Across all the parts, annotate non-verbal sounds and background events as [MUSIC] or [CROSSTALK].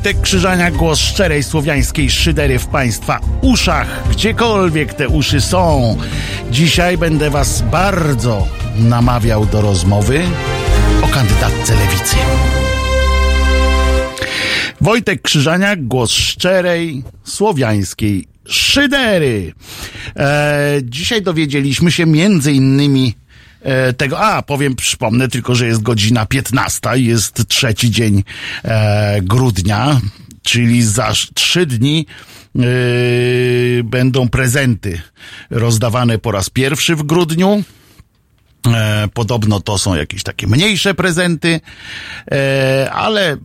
Wojtek Krzyżania, głos szczerej słowiańskiej szydery w Państwa uszach, gdziekolwiek te uszy są. Dzisiaj będę Was bardzo namawiał do rozmowy o kandydatce lewicy. Wojtek Krzyżania, głos szczerej słowiańskiej szydery. E, dzisiaj dowiedzieliśmy się między innymi tego, a powiem, przypomnę tylko, że jest godzina 15, jest trzeci dzień e, grudnia, czyli za trzy dni e, będą prezenty rozdawane po raz pierwszy w grudniu. E, podobno to są jakieś takie mniejsze prezenty, e, ale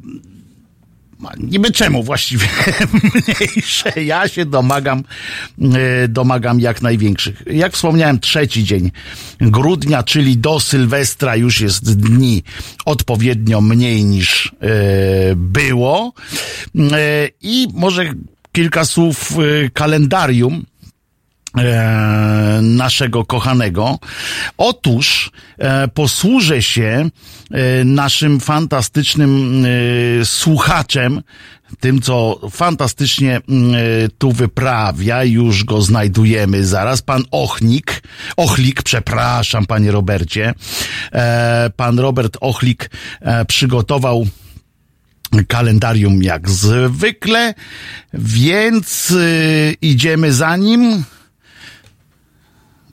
niby czemu właściwie [LAUGHS] mniejsze. Ja się domagam, e, domagam jak największych. Jak wspomniałem, trzeci dzień grudnia, czyli do Sylwestra już jest dni odpowiednio mniej niż e, było. E, I może kilka słów kalendarium E, naszego kochanego. Otóż e, posłużę się e, naszym fantastycznym e, słuchaczem, tym, co fantastycznie e, tu wyprawia, już go znajdujemy zaraz. Pan Ochnik, Ochlik, przepraszam, panie Robercie. Pan Robert Ochlik przygotował kalendarium jak zwykle, więc idziemy za nim.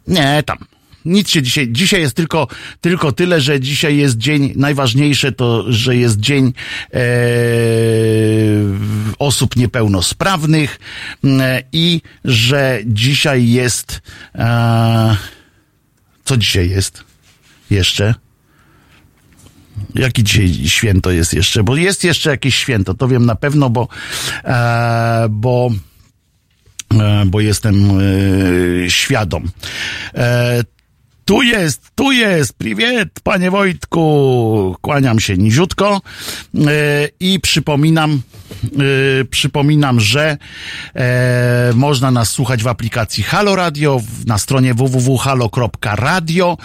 Nie, tam. Nic się dzisiaj, dzisiaj jest tylko, tylko tyle, że dzisiaj jest dzień, najważniejsze to, że jest dzień e, osób niepełnosprawnych e, i że dzisiaj jest, e, co dzisiaj jest? Jeszcze? Jaki dzisiaj święto jest jeszcze? Bo jest jeszcze jakieś święto, to wiem na pewno, bo, e, bo bo jestem e, świadom. E, tu jest, tu jest, priwiet, panie Wojtku. Kłaniam się niziutko i przypominam, przypominam, że można nas słuchać w aplikacji Halo Radio, na stronie www.halo.radio.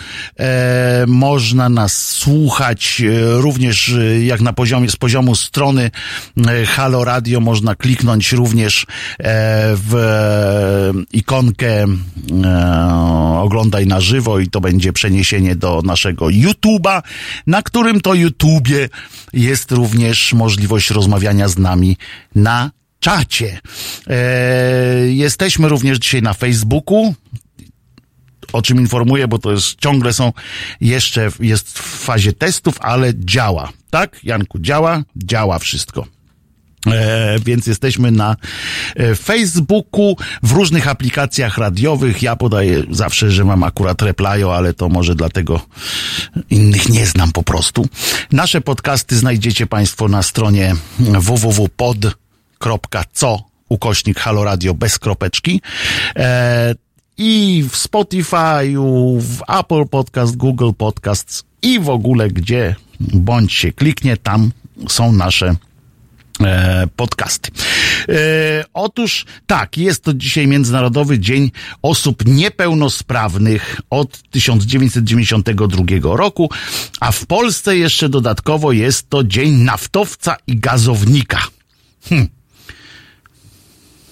można nas słuchać również jak na poziomie, z poziomu strony Halo Radio, można kliknąć również w ikonkę oglądaj na żywo i to będzie przeniesienie do naszego YouTube'a, na którym to YouTubie jest również możliwość rozmawiania z nami na czacie. E, jesteśmy również dzisiaj na Facebooku, o czym informuję, bo to jest ciągle są jeszcze jest w fazie testów, ale działa. Tak, Janku, działa, działa wszystko. E, więc jesteśmy na e, Facebooku, w różnych aplikacjach radiowych. Ja podaję zawsze, że mam akurat Replyo, ale to może dlatego innych nie znam po prostu. Nasze podcasty znajdziecie Państwo na stronie www.pod.co ukośnik Halo Radio bez kropeczki. E, I w Spotify, w Apple Podcast, Google Podcasts i w ogóle gdzie bądź się kliknie, tam są nasze podcasty. E, otóż tak, jest to dzisiaj Międzynarodowy Dzień Osób Niepełnosprawnych od 1992 roku, a w Polsce jeszcze dodatkowo jest to Dzień Naftowca i Gazownika. Hmm.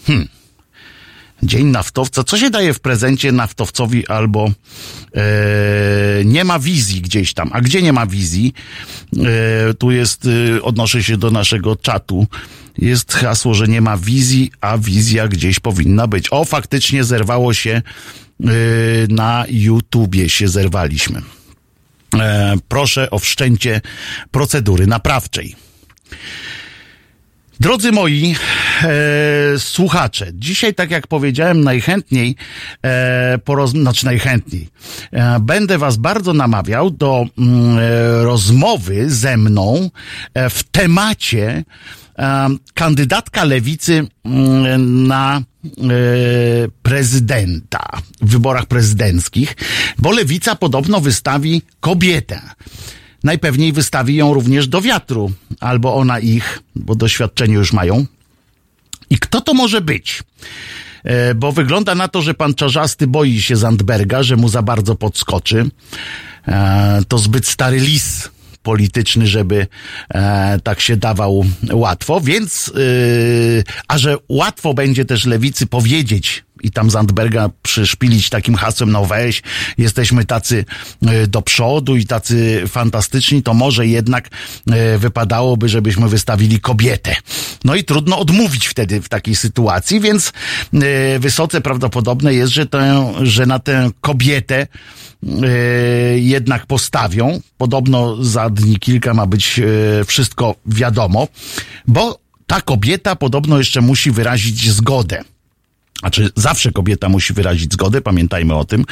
Hmm. Dzień naftowca. Co się daje w prezencie naftowcowi albo e, nie ma wizji gdzieś tam? A gdzie nie ma wizji? E, tu jest, e, odnoszę się do naszego czatu. Jest hasło, że nie ma wizji, a wizja gdzieś powinna być. O, faktycznie zerwało się e, na YouTubie, się zerwaliśmy. E, proszę o wszczęcie procedury naprawczej. Drodzy moi e, słuchacze, dzisiaj, tak jak powiedziałem, najchętniej, e, poroz, znaczy najchętniej, e, będę Was bardzo namawiał do mm, rozmowy ze mną e, w temacie e, kandydatka lewicy mm, na e, prezydenta w wyborach prezydenckich, bo lewica podobno wystawi kobietę najpewniej wystawi ją również do wiatru, albo ona ich, bo doświadczenie już mają. I kto to może być? E, bo wygląda na to, że pan Czarzasty boi się Zandberga, że mu za bardzo podskoczy. E, to zbyt stary lis polityczny, żeby e, tak się dawał łatwo, więc, a że łatwo będzie też lewicy powiedzieć, i tam Zandberga przyszpilić takim hasłem, no weź, jesteśmy tacy e, do przodu i tacy fantastyczni, to może jednak e, wypadałoby, żebyśmy wystawili kobietę. No i trudno odmówić wtedy w takiej sytuacji, więc e, wysoce prawdopodobne jest, że, to, że na tę kobietę jednak postawią. Podobno za dni kilka ma być wszystko wiadomo, bo ta kobieta podobno jeszcze musi wyrazić zgodę znaczy, zawsze kobieta musi wyrazić zgodę, pamiętajmy o tym,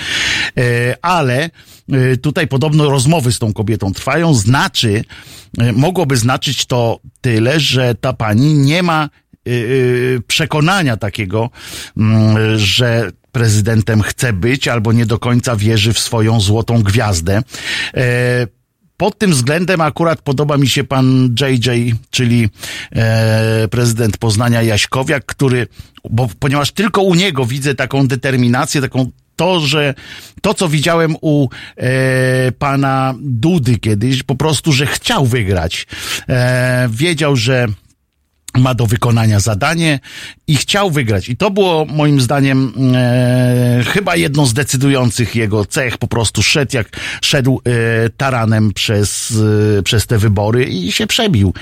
e, ale e, tutaj podobno rozmowy z tą kobietą trwają, znaczy, e, mogłoby znaczyć to tyle, że ta pani nie ma przekonania takiego, mm, że prezydentem chce być, albo nie do końca wierzy w swoją złotą gwiazdę pod tym względem akurat podoba mi się pan JJ, czyli e, prezydent Poznania Jaśkowiak, który, bo ponieważ tylko u niego widzę taką determinację, taką to, że to, co widziałem u e, pana Dudy kiedyś, po prostu, że chciał wygrać. E, wiedział, że ma do wykonania zadanie i chciał wygrać. I to było moim zdaniem e, chyba jedną z decydujących jego cech. Po prostu szedł jak szedł e, taranem przez, e, przez te wybory i się przebił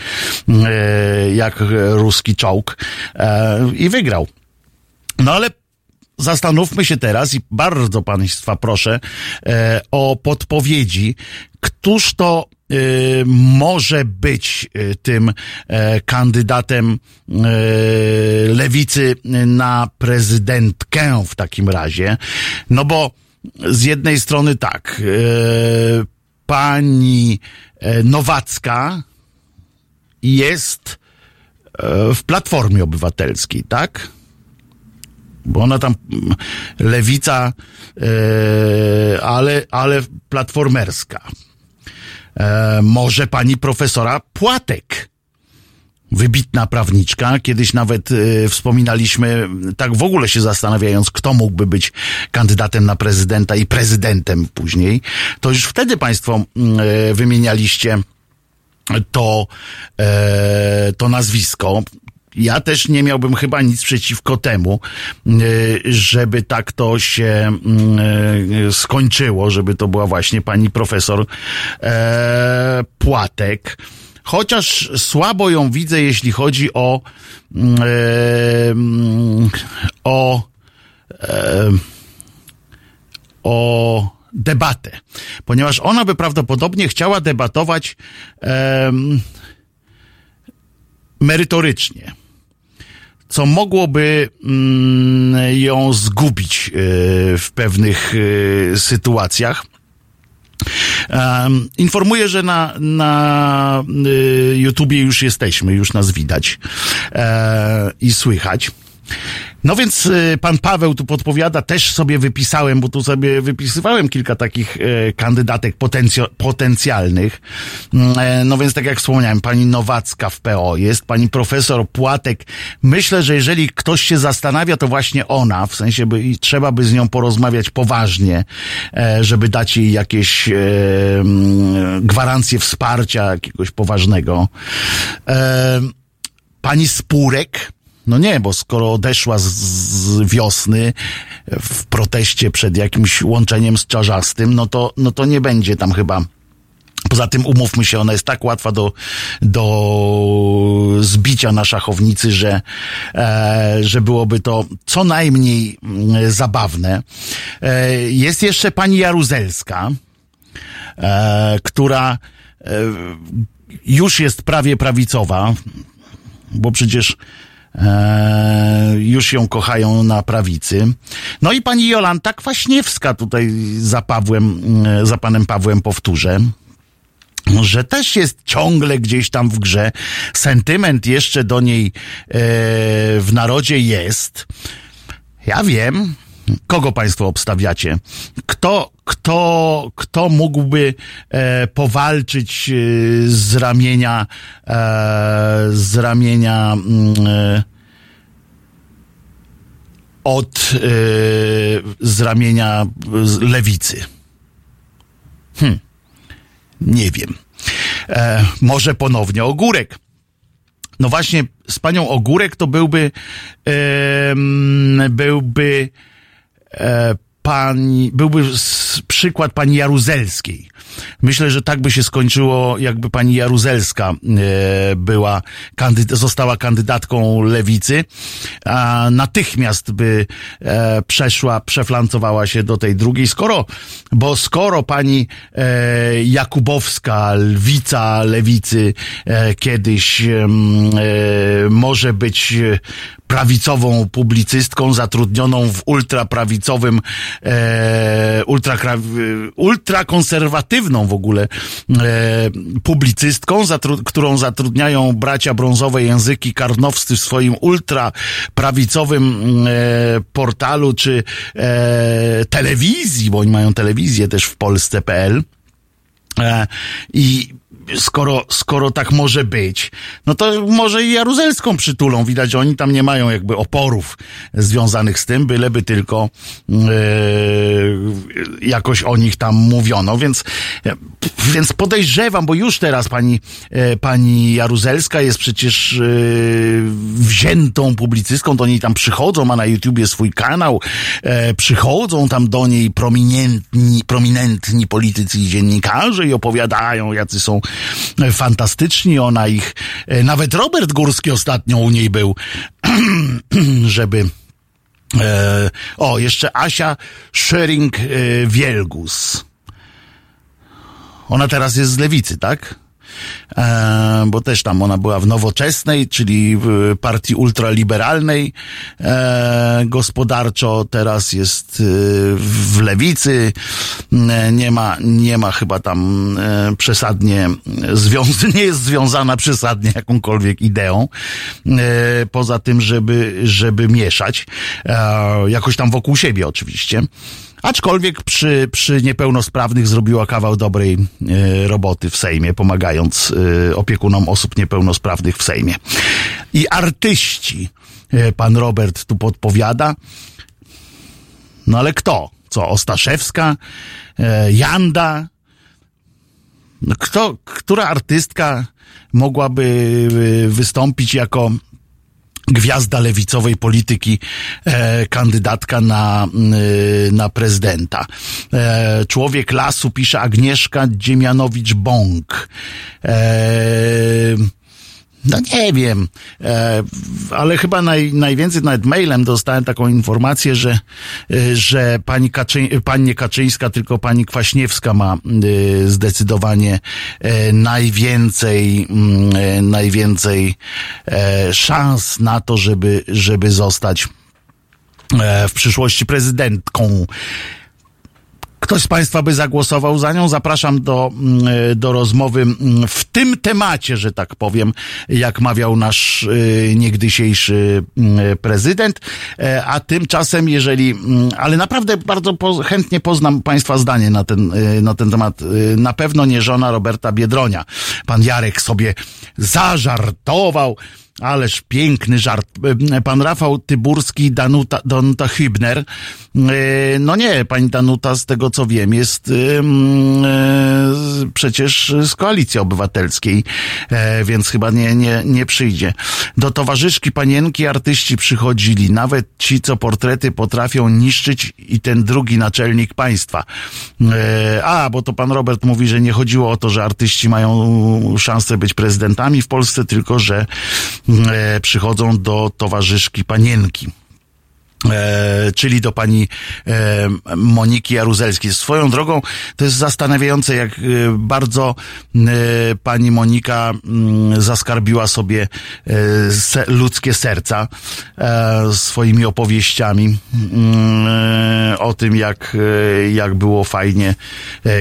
e, jak ruski czołg e, i wygrał. No ale zastanówmy się teraz i bardzo Państwa proszę e, o podpowiedzi, któż to e, może być e, tym e, kandydatem e, lewicy na prezydentkę w takim razie. No bo z jednej strony tak, e, pani Nowacka jest w Platformie Obywatelskiej, tak? Bo ona tam mm, lewica, e, ale, ale platformerska. E, może pani profesora Płatek. Wybitna prawniczka. Kiedyś nawet e, wspominaliśmy, tak w ogóle się zastanawiając, kto mógłby być kandydatem na prezydenta i prezydentem później. To już wtedy państwo e, wymienialiście to, e, to nazwisko ja też nie miałbym chyba nic przeciwko temu, y, żeby tak to się y, skończyło, żeby to była właśnie pani profesor e, Płatek. Chociaż słabo ją widzę, jeśli chodzi o o e, o debatę, ponieważ ona by prawdopodobnie chciała debatować merytorycznie co mogłoby mm, ją zgubić y, w pewnych y, sytuacjach. Informuję, że na, na y, YouTubie już jesteśmy, już nas widać e, i słychać. No więc y, pan Paweł tu podpowiada, też sobie wypisałem, bo tu sobie wypisywałem kilka takich e, kandydatek potencjo, potencjalnych. Mm, e, no więc tak jak wspomniałem, pani Nowacka w PO jest, pani profesor Płatek. Myślę, że jeżeli ktoś się zastanawia, to właśnie ona, w sensie by, trzeba by z nią porozmawiać poważnie, e, żeby dać jej jakieś mm, gwarancje wsparcia jakiegoś poważnego. Pani Spurek, no nie, bo skoro odeszła z, z, wiosny w proteście przed jakimś łączeniem z czarzastym, no to, no to nie będzie tam chyba Poza tym umówmy się, ona jest tak łatwa do, do zbicia na szachownicy, że, e, że byłoby to co najmniej e, zabawne. E, jest jeszcze pani Jaruzelska, e, która e, już jest prawie prawicowa, bo przecież E, już ją kochają na prawicy. No i pani Jolanta Kwaśniewska tutaj za Pawłem, e, za panem Pawłem powtórzę że też jest ciągle gdzieś tam w grze. Sentyment jeszcze do niej e, w narodzie jest. Ja wiem, kogo państwo obstawiacie. Kto, kto, kto mógłby e, powalczyć e, z ramienia, e, z ramienia mm, e, od e, z ramienia lewicy? Hm. Nie wiem. E, może ponownie Ogórek. No właśnie, z panią Ogórek to byłby, byłby e, pani, byłby przykład pani Jaruzelskiej. Myślę, że tak by się skończyło, jakby pani Jaruzelska e, była, kandyd została kandydatką lewicy, a natychmiast by e, przeszła, przeflancowała się do tej drugiej, skoro, bo skoro pani Jakubowska, lwica lewicy, kiedyś może być prawicową publicystką zatrudnioną w ultraprawicowym, e, ultra, ultrakonserwatywną w ogóle e, publicystką, zatru, którą zatrudniają bracia brązowe języki karnowscy w swoim ultraprawicowym e, portalu czy e, telewizji, bo oni mają telewizję też w Polsce.pl. E, I skoro, skoro tak może być, no to może i Jaruzelską przytulą. Widać, oni tam nie mają jakby oporów związanych z tym, byleby tylko yy, jakoś o nich tam mówiono, więc, więc podejrzewam, bo już teraz pani, yy, pani Jaruzelska jest przecież wziętą publicystką, do niej tam przychodzą, ma na YouTubie swój kanał, przychodzą tam do niej prominentni, prominentni politycy i dziennikarze i opowiadają, jacy są fantastyczni, ona ich, e, nawet Robert Górski ostatnio u niej był, [CLEARS THROAT] żeby e, o, jeszcze Asia Schering-Wielgus. Ona teraz jest z lewicy, tak? E, bo też tam ona była w nowoczesnej, czyli w partii ultraliberalnej. E, gospodarczo, teraz jest e, w lewicy, nie ma, nie ma chyba tam przesadnie związ [LAUGHS] nie jest związana przesadnie jakąkolwiek ideą, poza tym, żeby, żeby mieszać, jakoś tam wokół siebie oczywiście. Aczkolwiek przy, przy niepełnosprawnych zrobiła kawał dobrej e, roboty w Sejmie, pomagając e, opiekunom osób niepełnosprawnych w Sejmie. I artyści, e, pan Robert tu podpowiada. No ale kto? Co, Ostaszewska? Janda? No kto, która artystka mogłaby wystąpić jako gwiazda lewicowej polityki, e, kandydatka na, e, na prezydenta. E, człowiek lasu pisze Agnieszka Dziemianowicz-Bąk. E, no nie wiem, e, ale chyba naj, najwięcej nawet mailem dostałem taką informację, że, e, że pani, Kaczy, pani nie Kaczyńska, tylko pani Kwaśniewska ma e, zdecydowanie najwięcej, mm, najwięcej szans na to, żeby, żeby zostać w przyszłości prezydentką. Ktoś z Państwa by zagłosował za nią? Zapraszam do, mm, do rozmowy mm, w tym temacie, że tak powiem, jak mawiał nasz y, niegdysiejszy mm, prezydent. E, a tymczasem, jeżeli, ale naprawdę bardzo chętnie poznam Państwa zdanie na ten, na ten temat. Na pewno nie żona Roberta Biedronia. Pan Jarek sobie zażartował. Ależ piękny żart. Pan Rafał Tyburski, Danuta, Danuta Hübner. E, no nie, pani Danuta, z tego co wiem, jest e, przecież z koalicji obywatelskiej, e, więc chyba nie, nie, nie przyjdzie. Do towarzyszki panienki artyści przychodzili, nawet ci, co portrety potrafią niszczyć i ten drugi naczelnik państwa. A, bo to pan Robert mówi, że nie chodziło o to, że artyści mają szansę być prezydentami w Polsce, tylko że E, przychodzą do towarzyszki panienki. E, czyli do pani e, Moniki Jaruzelskiej. Swoją drogą to jest zastanawiające, jak e, bardzo e, pani Monika mm, zaskarbiła sobie e, se, ludzkie serca e, swoimi opowieściami mm, o tym, jak, jak było fajnie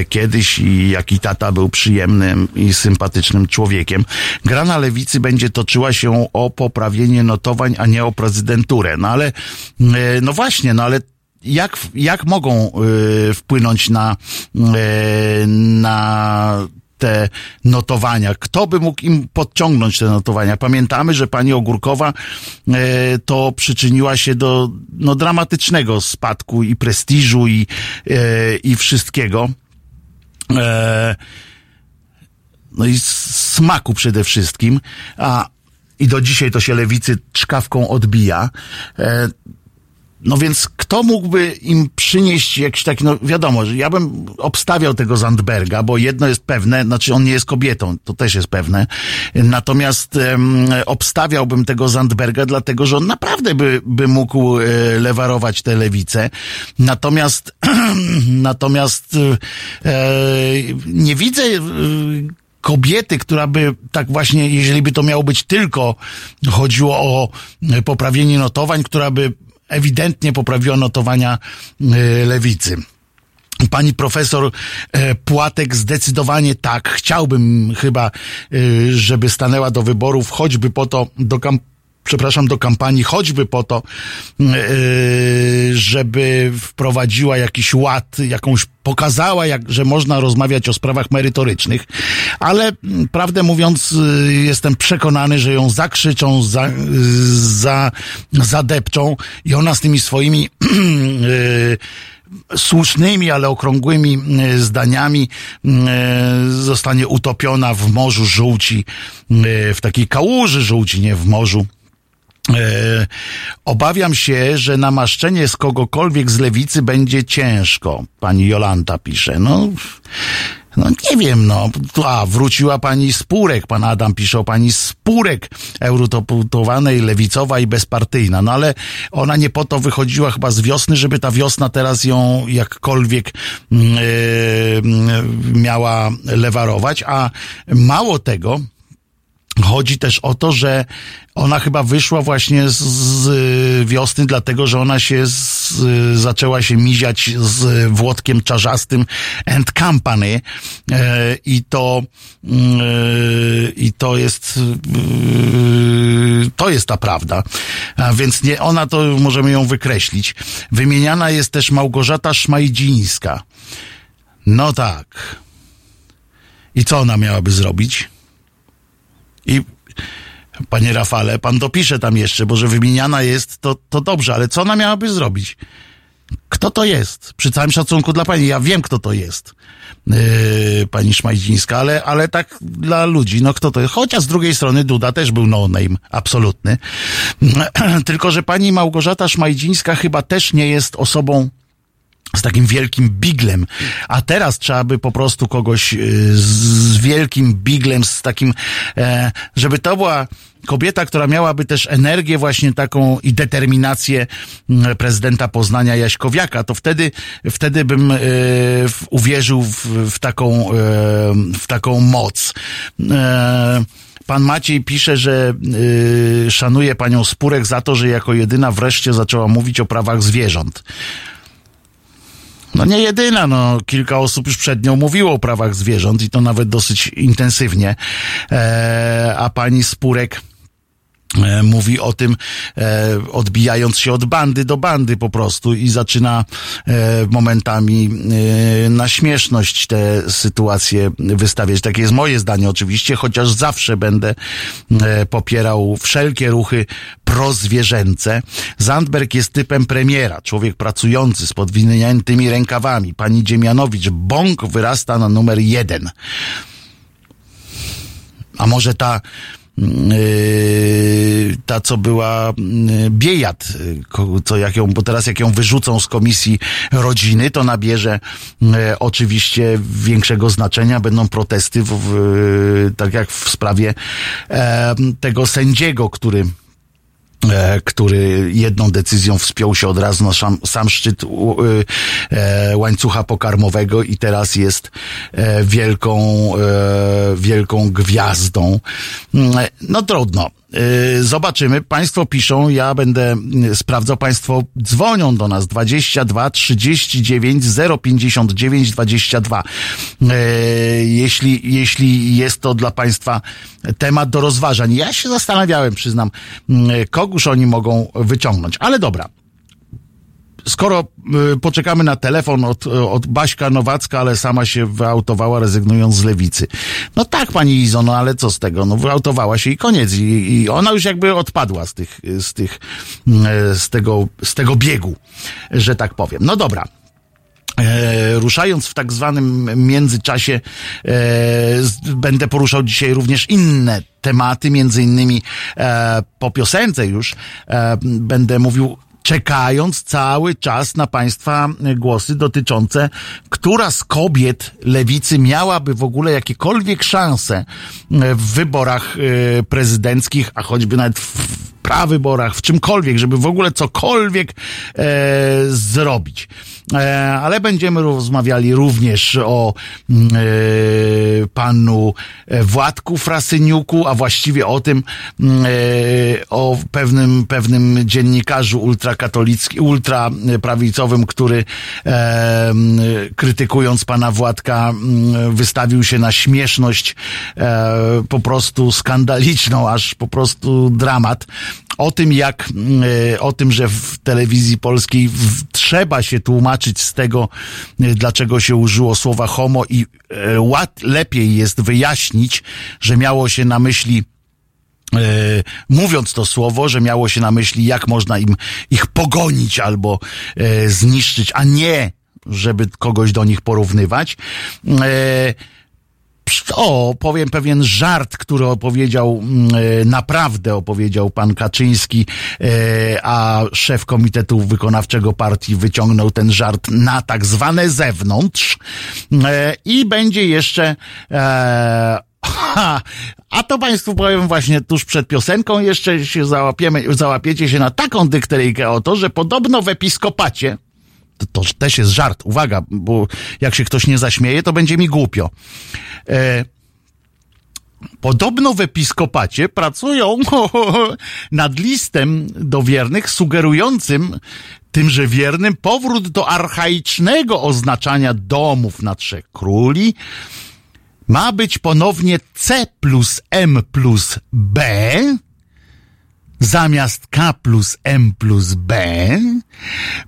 kiedyś i jaki tata był przyjemnym i sympatycznym człowiekiem. Gra na lewicy będzie toczyła się o poprawienie notowań, a nie o prezydenturę. No ale no właśnie, no ale jak, jak mogą y, wpłynąć na, y, na te notowania. Kto by mógł im podciągnąć te notowania? Pamiętamy, że pani Ogórkowa to przyczyniła się do no, dramatycznego spadku i prestiżu i, i wszystkiego. no i smaku przede wszystkim, a i do dzisiaj to się lewicy czkawką odbija. E, no więc kto mógłby im przynieść jakiś taki, no wiadomo, że ja bym obstawiał tego Zandberga, bo jedno jest pewne, znaczy on nie jest kobietą, to też jest pewne. Natomiast um, obstawiałbym tego Zandberga, dlatego że on naprawdę by, by mógł e, lewarować tę lewicę. Natomiast, [CLEARS THROAT] natomiast e, nie widzę e, kobiety, która by tak właśnie, jeżeli by to miało być tylko, chodziło o poprawienie notowań, która by ewidentnie poprawiła notowania e, lewicy. Pani profesor e, Płatek zdecydowanie tak. Chciałbym chyba, e, żeby stanęła do wyborów, choćby po to, do kampanii przepraszam, do kampanii, choćby po to, żeby wprowadziła jakiś ład, jakąś pokazała, jak, że można rozmawiać o sprawach merytorycznych, ale prawdę mówiąc, jestem przekonany, że ją zakrzyczą, za, za, zadepczą i ona z tymi swoimi [CLEARS THROAT] słusznymi, ale okrągłymi zdaniami zostanie utopiona w morzu żółci, w takiej kałuży żółci, nie w morzu. E, obawiam się, że namaszczenie z kogokolwiek z lewicy będzie ciężko. Pani Jolanta pisze. No, no nie wiem, no. A, wróciła pani Spurek. Pan Adam pisze o pani Spurek, eurotoputowanej, lewicowa i bezpartyjna. No ale ona nie po to wychodziła chyba z wiosny, żeby ta wiosna teraz ją jakkolwiek yy, miała lewarować. A mało tego, Chodzi też o to, że ona chyba wyszła właśnie z, z wiosny, dlatego że ona się z, zaczęła się miziać z Włodkiem Czarzastym and Company e, i to e, i to jest e, to jest ta prawda. A więc nie, ona to możemy ją wykreślić. Wymieniana jest też Małgorzata Szmajdzińska. No tak. I co ona miałaby zrobić? I panie Rafale, pan dopisze tam jeszcze, bo że wymieniana jest, to, to dobrze, ale co ona miałaby zrobić? Kto to jest? Przy całym szacunku dla pani, ja wiem, kto to jest. Yy, pani Szmajdzińska, ale, ale tak dla ludzi, no kto to jest? Chociaż z drugiej strony Duda też był no name, absolutny. [CLEARS THROAT] Tylko, że pani Małgorzata Szmajdzińska chyba też nie jest osobą z takim wielkim biglem, a teraz trzeba by po prostu kogoś y, z wielkim biglem, z takim, e, żeby to była kobieta, która miałaby też energię właśnie taką i determinację mm, prezydenta Poznania Jaśkowiaka, to wtedy, wtedy bym e, uwierzył w, w taką, e, w taką moc. Pan Maciej pisze, że y, szanuje panią Spurek za to, że jako jedyna wreszcie zaczęła mówić o prawach zwierząt. No nie jedyna, no kilka osób już przed nią mówiło o prawach zwierząt i to nawet dosyć intensywnie. E, a pani Spurek mówi o tym, e, odbijając się od bandy do bandy po prostu i zaczyna e, momentami e, na śmieszność te sytuacje wystawiać. Takie jest moje zdanie oczywiście, chociaż zawsze będę e, popierał wszelkie ruchy prozwierzęce. Zandberg jest typem premiera, człowiek pracujący z podwiniętymi rękawami. Pani Dziemianowicz, bąk wyrasta na numer jeden. A może ta ta, co była yy, Biejat, yy, co jak ją, bo teraz jak ją wyrzucą z komisji rodziny, to nabierze oczywiście większego znaczenia, będą protesty, w, tak jak w sprawie tego sędziego, który E, który jedną decyzją wspiął się od razu na sam, sam szczyt e, łańcucha pokarmowego i teraz jest e, wielką, wielką gwiazdą. Mm, no trudno. Y, zobaczymy. Państwo piszą, ja będę y, sprawdzał. Państwo dzwonią do nas 22 39 059 22. Jeśli, jeśli jest to dla Państwa temat do rozważań. Ja się zastanawiałem, przyznam, y, kogóż oni mogą wyciągnąć. Ale dobra, skoro y, poczekamy na telefon od, od Baśka Nowacka, ale sama się wyautowała, rezygnując z lewicy. No tak, pani Izo, no ale co z tego? No wyautowała się i koniec. I, i ona już jakby odpadła z tych, z tych, y, z tego, z tego biegu, że tak powiem. No dobra. E, ruszając w tak zwanym międzyczasie, e, będę poruszał dzisiaj również inne tematy, między innymi e, po piosence już e, będę mówił czekając cały czas na Państwa głosy dotyczące, która z kobiet lewicy miałaby w ogóle jakiekolwiek szanse w wyborach e, prezydenckich, a choćby nawet w prawyborach, w czymkolwiek, żeby w ogóle cokolwiek e, zrobić. E, ale będziemy rozmawiali również o mm, e, panu Władku Frasyniuku, a właściwie o tym, mm, e, o pewnym, pewnym dziennikarzu ultrakatolickim, ultraprawicowym, który e, krytykując pana Władka wystawił się na śmieszność e, po prostu skandaliczną, aż po prostu dramat. O tym, jak, e, o tym, że w telewizji polskiej trzeba się tłumaczyć z tego, e, dlaczego się użyło słowa homo i e, łat, lepiej jest wyjaśnić, że miało się na myśli E, mówiąc to słowo, że miało się na myśli, jak można im ich pogonić albo zniszczyć, a nie, żeby kogoś do nich porównywać. O, powiem pewien żart, który opowiedział, mm, e, naprawdę opowiedział pan Kaczyński, e, a szef Komitetu Wykonawczego Partii wyciągnął ten żart na tak zwane zewnątrz. E, i będzie jeszcze a to Państwu powiem właśnie tuż przed piosenką, jeszcze się załapiemy, załapiecie się na taką dykteryjkę o to, że podobno w episkopacie, to, też jest żart, uwaga, bo jak się ktoś nie zaśmieje, to będzie mi głupio. E, Podobno w episkopacie pracują [LAUGHS] nad listem do wiernych, sugerującym tymże wiernym powrót do archaicznego oznaczania domów na trzech króli. Ma być ponownie C plus M plus B, zamiast K plus M plus B,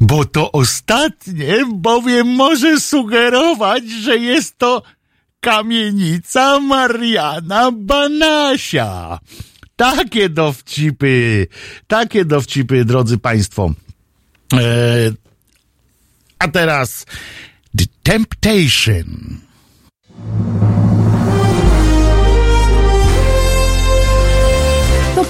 bo to ostatnie bowiem może sugerować, że jest to kamienica Mariana Banasia. Takie dowcipy, takie dowcipy, drodzy Państwo. E, a teraz The Temptation.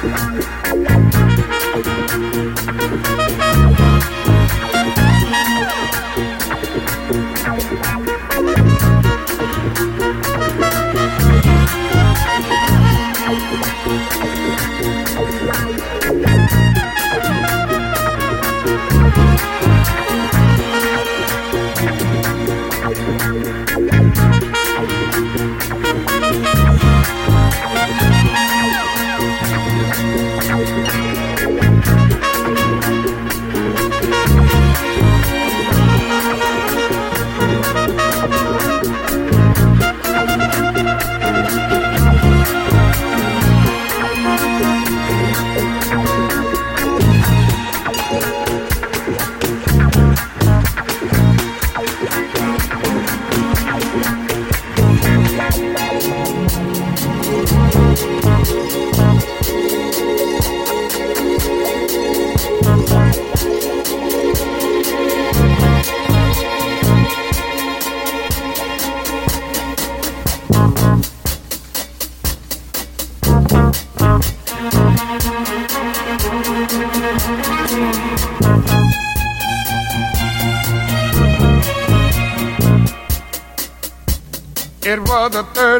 It was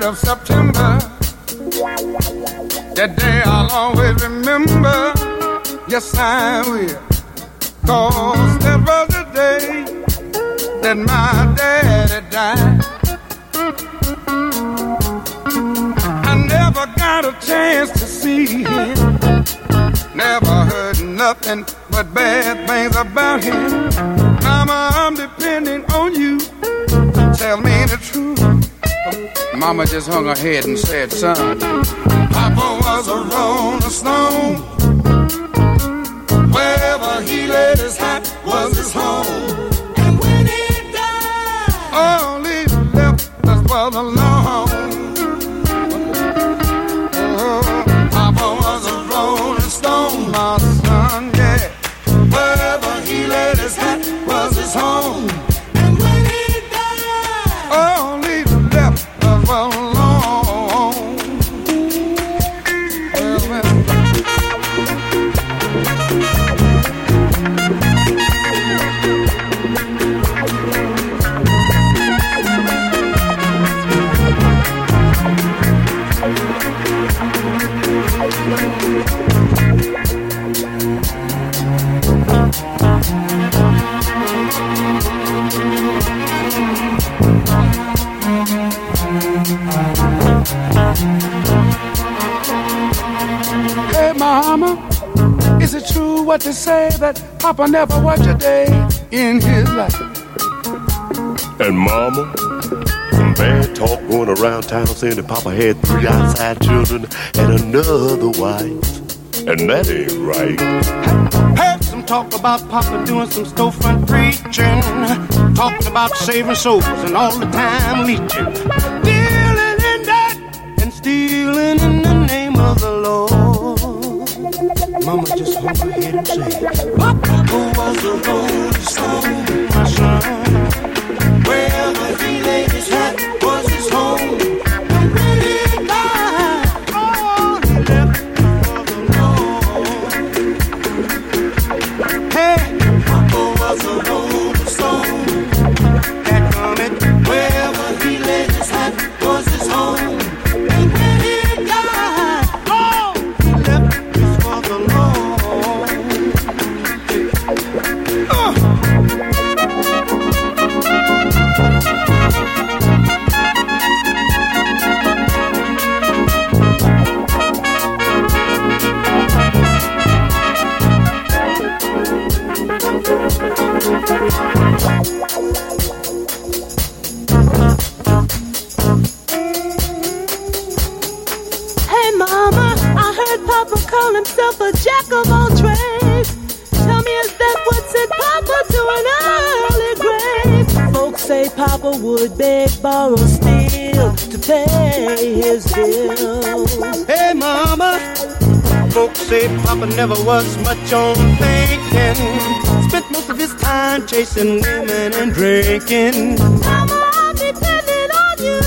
the hung her head and said, son, Papa Papa never worked a day in his life? And mama, some bad talk going around town saying that Papa had three outside children and another wife. And that ain't right. Heard some talk about Papa doing some storefront preaching, talking about saving souls and all the time leeching, dealing in that and stealing in the name of the Lord. Mama just hung her head and said, Papa was a rolling stone, say never was much on thinking. Spent most of his time chasing women and drinking. Mama, I'm depending on you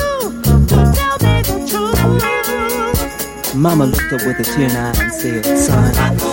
to tell me the truth. Mama looked up with a tear in her eye and said, son,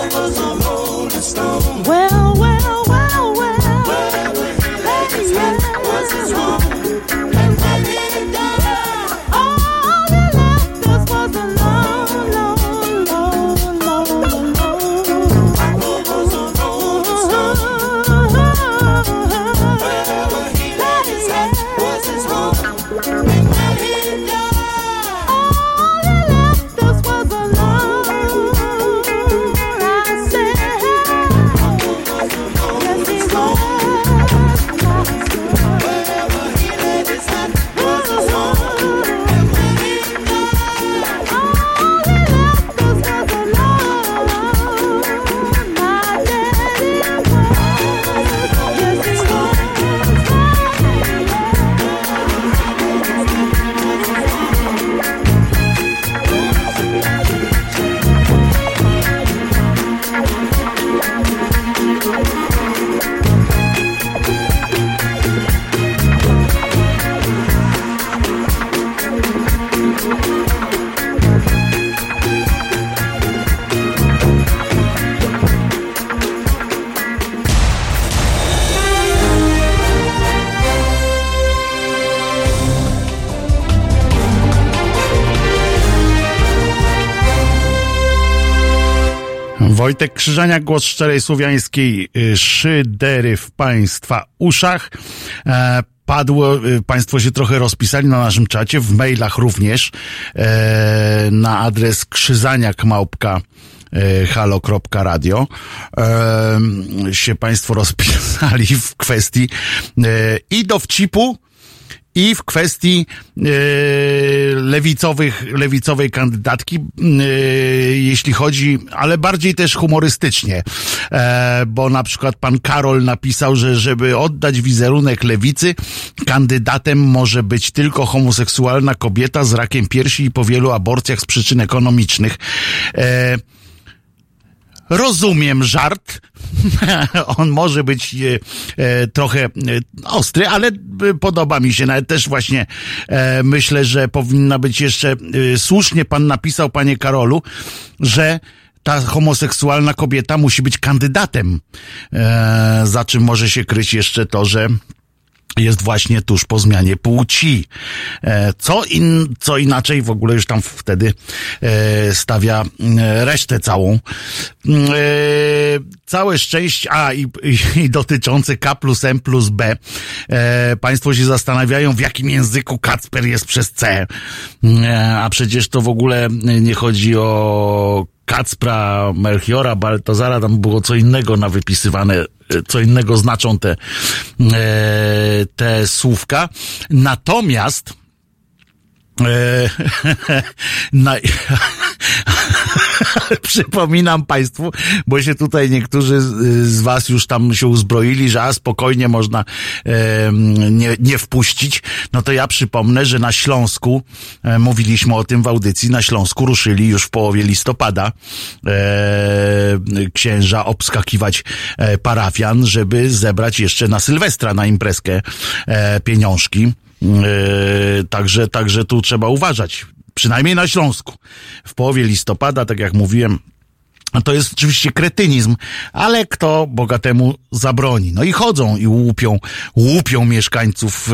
Wojtek Krzyżania, głos szczerej słowiańskiej y, szydery w Państwa uszach. E, padło, y, Państwo się trochę rozpisali na naszym czacie, w mailach również, e, na adres krzyżaniak małpka e, halo.radio e, się Państwo [LAUGHS] rozpisali w kwestii e, i dowcipu, i w kwestii e, lewicowych, lewicowej kandydatki, e, jeśli chodzi, ale bardziej też humorystycznie, e, bo na przykład pan Karol napisał, że żeby oddać wizerunek lewicy, kandydatem może być tylko homoseksualna kobieta z rakiem piersi i po wielu aborcjach z przyczyn ekonomicznych. E, Rozumiem żart. [LAUGHS] On może być e, e, trochę e, ostry, ale podoba mi się. Nawet też właśnie myślę, że powinna być jeszcze słusznie pan napisał, panie Karolu, że ta homoseksualna kobieta musi być kandydatem. Za czym może się kryć jeszcze to, że jest właśnie tuż po zmianie płci. E, Co, in, co inaczej w ogóle już tam wtedy e, stawia e, resztę całą. Całe szczęście, a i, i, dotyczące K plus M plus B. Państwo się zastanawiają, w jakim języku Kacper jest przez C. A przecież to w ogóle nie chodzi o Kacpra, Melchiora, Baltazara, tam było co innego na wypisywane, e, co innego znaczą te, e, te słówka. Natomiast [LAUGHS] na, [LAUGHS] przypominam Państwu, bo się tutaj niektórzy z, Was już tam się uzbroili, że a spokojnie można e, nie, nie wpuścić. No to ja przypomnę, że na Śląsku, e, mówiliśmy o tym w audycji, na Śląsku ruszyli już w połowie listopada e, księża obskakiwać e, parafian, żeby zebrać jeszcze na Sylwestra na imprezkę e, pieniążki. E, także, także tu trzeba uważać. Przynajmniej na Śląsku. W połowie listopada, tak jak mówiłem, to jest oczywiście kretynizm, ale kto bogatemu zabroni? No i chodzą i łupią, łupią mieszkańców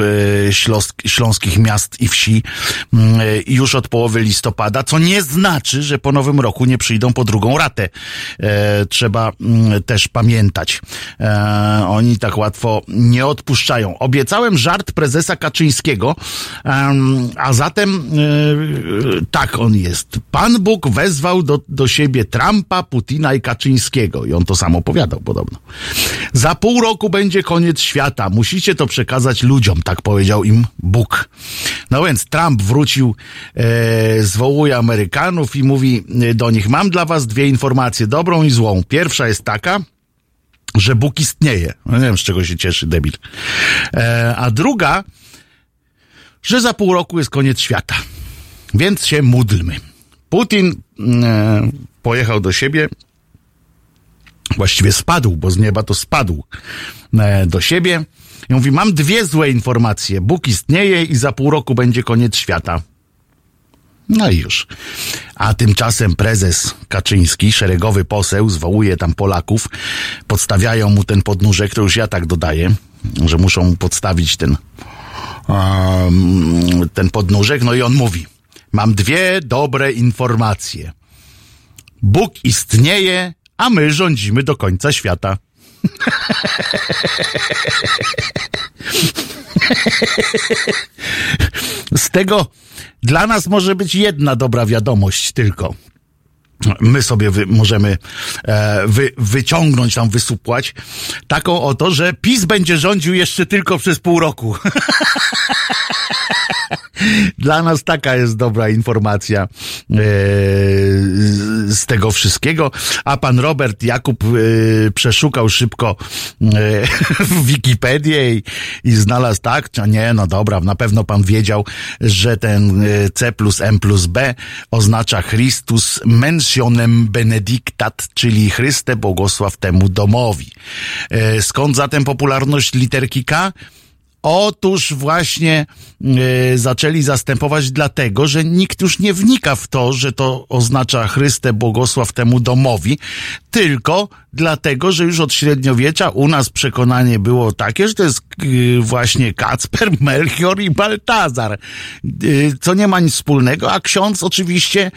e, śląsk, śląskich miast i wsi mm, e, już od połowy listopada, co nie znaczy, że po nowym roku nie przyjdą po drugą ratę. E, trzeba mm, też pamiętać. Oni tak łatwo nie odpuszczają. Obiecałem żart prezesa Kaczyńskiego, a zatem tak on jest. Pan Bóg wezwał do, do siebie Trumpa, Putina i Kaczyńskiego. I on to sam opowiadał podobno. Za pół roku będzie koniec świata. Musicie to przekazać ludziom, tak powiedział im Bóg. No więc Trump wrócił, e, zwołuje Amerykanów i mówi e, do nich, mam dla was dwie informacje, dobrą i złą. Pierwsza jest taka, że Bóg istnieje. No nie wiem, z czego się cieszy debil. E, a druga, że za pół roku jest koniec świata. Więc się módlmy. Putin e, pojechał do siebie, właściwie spadł, bo z nieba to spadł e, do siebie i mówi, mam dwie złe informacje. Bóg istnieje i za pół roku będzie koniec świata. No i już. A tymczasem prezes Kaczyński, szeregowy poseł, zwołuje tam Polaków, podstawiają mu ten podnóżek, to już ja tak dodaję, że muszą mu podstawić ten, um, ten podnóżek, no i on mówi, mam dwie dobre informacje. Bóg istnieje, a my rządzimy do końca świata. Z tego dla nas może być jedna dobra wiadomość tylko. My sobie wy, możemy e, wy, wyciągnąć tam, wysupłać taką oto, że PiS będzie rządził jeszcze tylko przez pół roku. [LAUGHS] Dla nas taka jest dobra informacja e, z, tego wszystkiego. A pan Robert Jakub e, przeszukał szybko e, [LAUGHS] Wikipedię i, i znalazł tak, czy nie, no dobra, na pewno pan wiedział, że ten e, C plus M plus B oznacza Christus mentionem benedictat, czyli Chryste błogosław temu domowi. E, skąd zatem popularność literki K? Otóż właśnie zaczęli zastępować dlatego, że nikt już nie wnika w to, że to oznacza Chryste błogosław temu domowi, tylko dlatego, że już od średniowiecza u nas przekonanie było takie, że to jest y, właśnie Kacper, [LAUGHS] Melchior i Baltazar, y, co nie ma nic wspólnego, a ksiądz oczywiście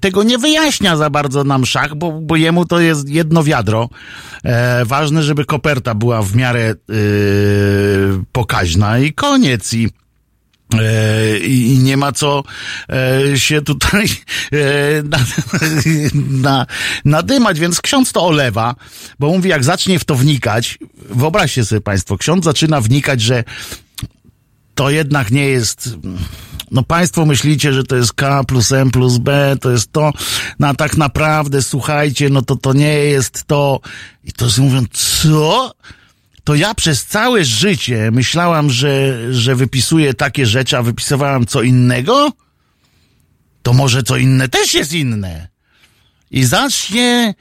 tego nie wyjaśnia za bardzo na mszach, bo, bo jemu to jest jedno wiadro. E, ważne, żeby koperta była w miarę y, pokaźna i koniec. I E, I nie ma co e, się tutaj e, na, na, nadymać, więc ksiądz to olewa, bo mówi, jak zacznie w to wnikać, wyobraźcie sobie Państwo, ksiądz zaczyna wnikać, że to jednak nie jest. No, Państwo myślicie, że to jest K plus M plus B, to jest to. No, a tak naprawdę, słuchajcie, no to to nie jest to. I to mówią, co? To ja przez całe życie myślałam, że, że wypisuję takie rzeczy, a wypisywałam co innego? To może co inne też jest inne. I zacznie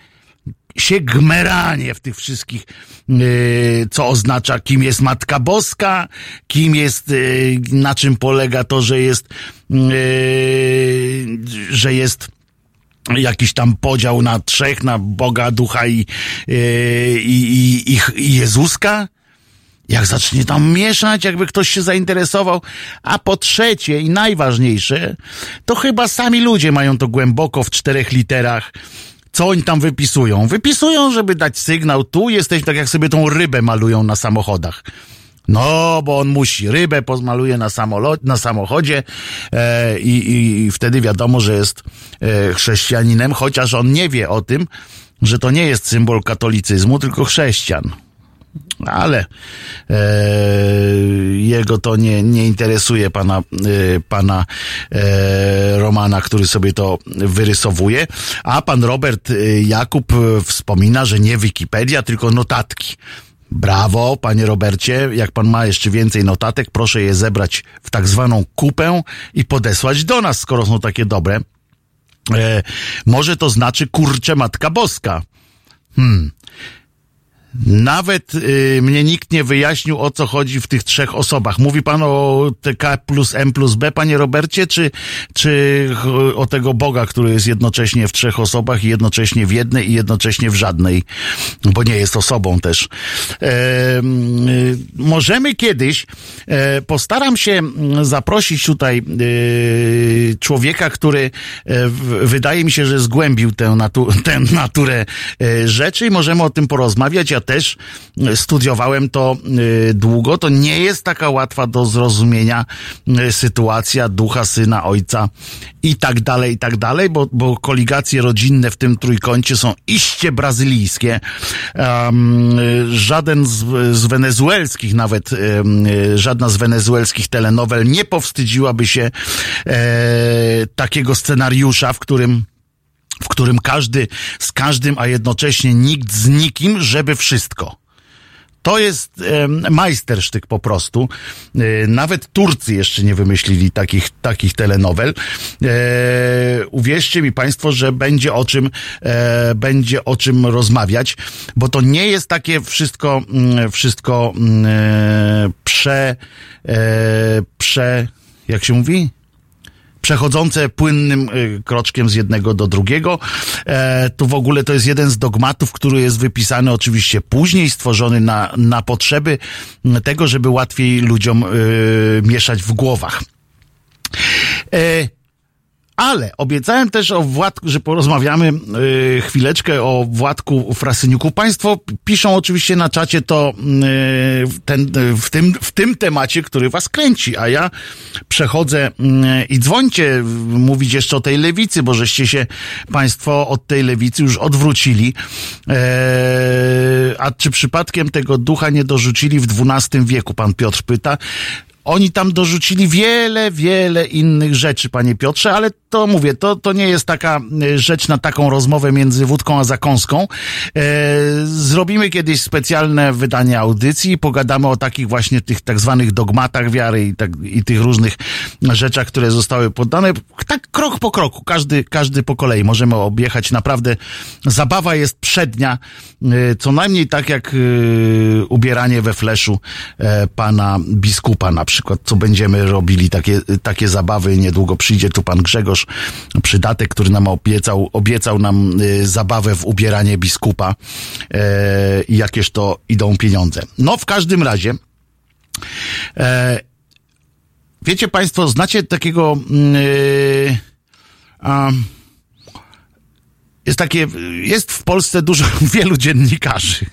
się gmeranie w tych wszystkich, yy, co oznacza, kim jest Matka Boska, kim jest, yy, na czym polega to, że jest, yy, że jest jakiś tam podział na trzech, na Boga, Ducha i, yy, i, i, i Jezuska. Jak zacznie tam mieszać, jakby ktoś się zainteresował. A po trzecie i najważniejsze, to chyba sami ludzie mają to głęboko w czterech literach. Co oni tam wypisują? Wypisują, żeby dać sygnał, tu jesteś tak jak sobie tą rybę malują na samochodach. No, bo on musi. Rybę pozmaluje na, samolo- na samochodzie e, i, i wtedy wiadomo, że jest e, chrześcijaninem, chociaż on nie wie o tym, że to nie jest symbol katolicyzmu, tylko chrześcijan. Ale e, jego to nie, nie interesuje pana, e, pana e, Romana, który sobie to wyrysowuje. A pan Robert e, Jakub e, wspomina, że nie Wikipedia, tylko notatki. Brawo, panie Robercie. Jak pan ma jeszcze więcej notatek, proszę je zebrać w tak zwaną kupę i podesłać do nas, skoro są takie dobre. E, może to znaczy kurcze Matka Boska. Hmm. Nawet y, mnie nikt nie wyjaśnił, o co chodzi w tych trzech osobach. Mówi pan o TK plus M plus B, panie Robercie, czy, czy o tego Boga, który jest jednocześnie w trzech osobach i jednocześnie w jednej i jednocześnie w żadnej, bo nie jest osobą też. E, y, możemy kiedyś, e, postaram się zaprosić tutaj y, człowieka, który e, w- wydaje mi się, że zgłębił tę, natu, tę naturę e, rzeczy i możemy o tym porozmawiać. Ja też studiowałem to e, długo. To nie jest taka łatwa do zrozumienia e, sytuacja ducha, syna, ojca i tak dalej, i tak dalej, bo, bo koligacje rodzinne w tym trójkącie są iście brazylijskie. Um, żaden z, z wenezuelskich, nawet um, żadna z wenezuelskich telenowel nie powstydziłaby się e, takiego scenariusza, w którym w którym każdy z każdym, a jednocześnie nikt z nikim, żeby wszystko. To jest e, majstersztyk po prostu. E, nawet Turcy jeszcze nie wymyślili takich, takich telenowel. E, uwierzcie mi Państwo, że będzie o czym, e, będzie o czym rozmawiać, bo to nie jest takie wszystko, mm, wszystko mm, e, prze, e, prze, jak się mówi? Przechodzące płynnym y, kroczkiem z jednego do drugiego. E, tu w ogóle to jest jeden z dogmatów, który jest wypisany oczywiście później, stworzony na, na potrzeby m, tego, żeby łatwiej ludziom y, mieszać w głowach. Ale obiecałem też o Władku, że porozmawiamy y, chwileczkę o Władku Frasyniuku. Państwo piszą oczywiście na czacie to y, ten, y, w, tym, w tym temacie, który was kręci, a ja przechodzę y, i dzwońcie y, mówić jeszcze o tej lewicy, bo żeście się państwo od tej lewicy już odwrócili. E, a czy przypadkiem tego ducha nie dorzucili w XII wieku, pan Piotr pyta. Oni tam dorzucili wiele, wiele innych rzeczy, panie Piotrze, ale to mówię, to, to nie jest taka e, rzecz na taką rozmowę między wódką a zakąską. E, zrobimy kiedyś specjalne wydanie audycji i pogadamy o takich właśnie tych tak zwanych dogmatach wiary i, tak, i tych różnych rzeczach, które zostały poddane. Tak krok po kroku, każdy, każdy po kolei. Możemy objechać naprawdę. Zabawa jest przednia, e, co najmniej tak jak e, ubieranie we fleszu e, pana biskupa na przykład. Przykład, co będziemy robili, takie, takie zabawy. Niedługo przyjdzie tu pan Grzegorz Przydatek, który nam obiecał, obiecał nam y, zabawę w ubieranie biskupa e, i jakież to idą pieniądze. No, w każdym razie, e, wiecie państwo, znacie takiego mm, y, jest takie, jest w Polsce dużo, [LAUGHS] wielu dziennikarzy.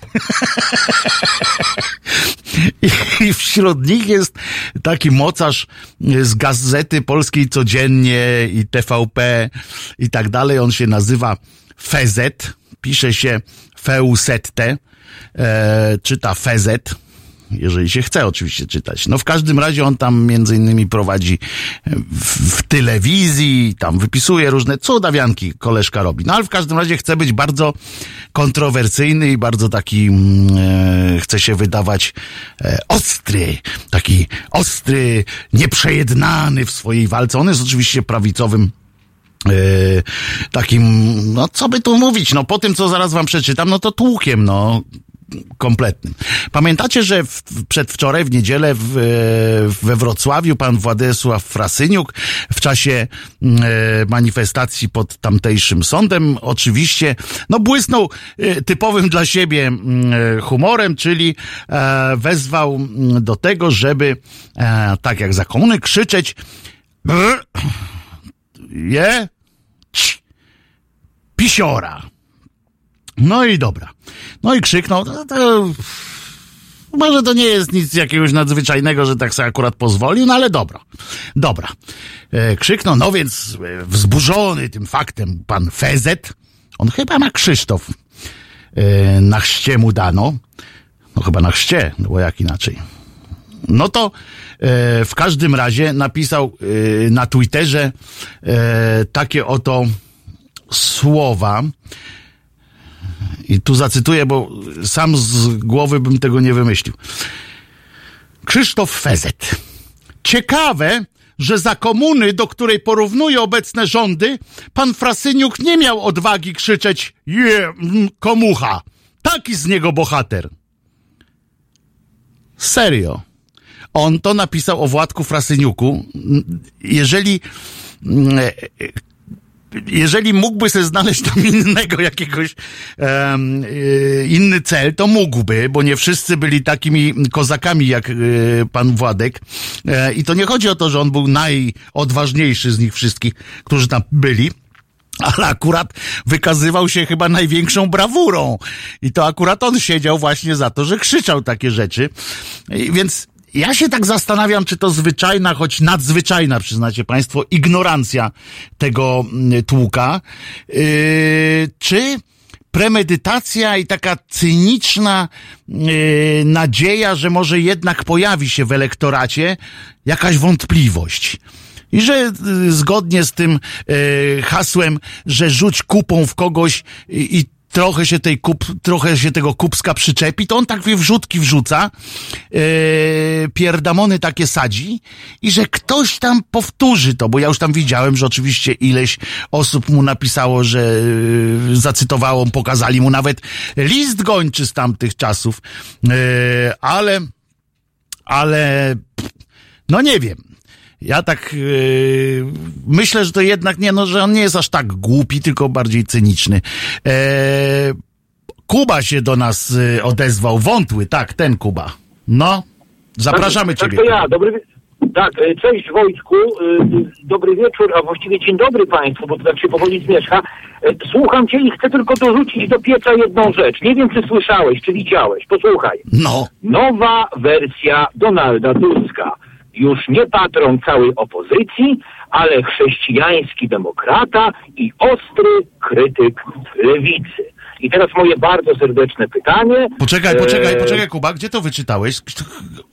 I, wśród nich jest taki mocarz z gazety polskiej codziennie i TVP i tak dalej. On się nazywa Fezet. Pisze się Feusette. E, czyta Fezet jeżeli się chce oczywiście czytać. No w każdym razie on tam między innymi prowadzi w, w telewizji, tam wypisuje różne cudawianki koleżka robi. No ale w każdym razie chce być bardzo kontrowersyjny i bardzo taki mm, e, chce się wydawać e, ostry, taki ostry, nieprzejednany w swojej walce. On jest oczywiście prawicowym e, takim, no co by tu mówić, no po tym, co zaraz wam przeczytam, no to tłukiem, no kompletnym. Pamiętacie, że w, przedwczoraj, w niedzielę w, e, we Wrocławiu pan Władysław Frasyniuk w czasie e, manifestacji pod tamtejszym sądem oczywiście, no błysnął e, typowym dla siebie mm, e, humorem, czyli e, wezwał mm, do tego, żeby e, tak jak za komuny krzyczeć brr, je cz, pisiora. No i dobra. No i krzyknął, to, to, może to nie jest nic jakiegoś nadzwyczajnego, że tak sobie akurat pozwolił, no ale dobra. Dobra. E, krzyknął, no więc e, wzburzony tym faktem pan Fezet, on chyba ma Krzysztof, e, na chście mu dano. No chyba na chście, no bo jak inaczej. No to e, w każdym razie napisał e, na Twitterze e, takie oto słowa, i tu zacytuję, bo sam z głowy bym tego nie wymyślił. Krzysztof Fezet. Ciekawe, że za komuny, do której porównuje obecne rządy, pan Frasyniuk nie miał odwagi krzyczeć je, mm, komucha. Taki z niego bohater. Serio. On to napisał o Władku Frasyniuku. Jeżeli mm, jeżeli mógłby sobie znaleźć tam innego jakiegoś um, inny cel, to mógłby, bo nie wszyscy byli takimi kozakami jak e, pan Władek. E, I to nie chodzi o to, że on był najodważniejszy z nich wszystkich, którzy tam byli. Ale akurat wykazywał się chyba największą brawurą. I to akurat on siedział właśnie za to, że krzyczał takie rzeczy. I więc ja się tak zastanawiam, czy to zwyczajna, choć nadzwyczajna, przyznacie Państwo, ignorancja tego mm, tłuka, yy, czy premedytacja i taka cyniczna yy, nadzieja, że może jednak pojawi się w elektoracie jakaś wątpliwość. I że yy, zgodnie z tym yy, hasłem, że rzuć kupą w kogoś i, i trochę się tej kup, trochę się tego kupska przyczepi, to on tak wrzutki wrzuca, yy, pierdamony takie sadzi i że ktoś tam powtórzy to, bo ja już tam widziałem, że oczywiście ileś osób mu napisało, że yy, zacytowało, pokazali mu nawet list gończy z tamtych czasów, yy, ale, ale, no nie wiem. Ja tak yy, myślę, że to jednak nie, no, że on nie jest aż tak głupi, tylko bardziej cyniczny. E, Kuba się do nas y, odezwał, wątły, tak, ten Kuba. No, zapraszamy tak, ciebie. Tak, to ja, dobry Tak, e, cześć Wojtku, e, dobry wieczór, a właściwie dzień dobry Państwu, bo to tak się powoli zmierzcha. E, Słucham Cię i chcę tylko dorzucić do pieca jedną rzecz. Nie wiem, czy słyszałeś, czy widziałeś. Posłuchaj. No, Nowa wersja Donalda Tuska. Już nie patron całej opozycji, ale chrześcijański demokrata i ostry krytyk lewicy. I teraz moje bardzo serdeczne pytanie. poczekaj, poczekaj, E, poczekaj, Kuba, gdzie to wyczytałeś?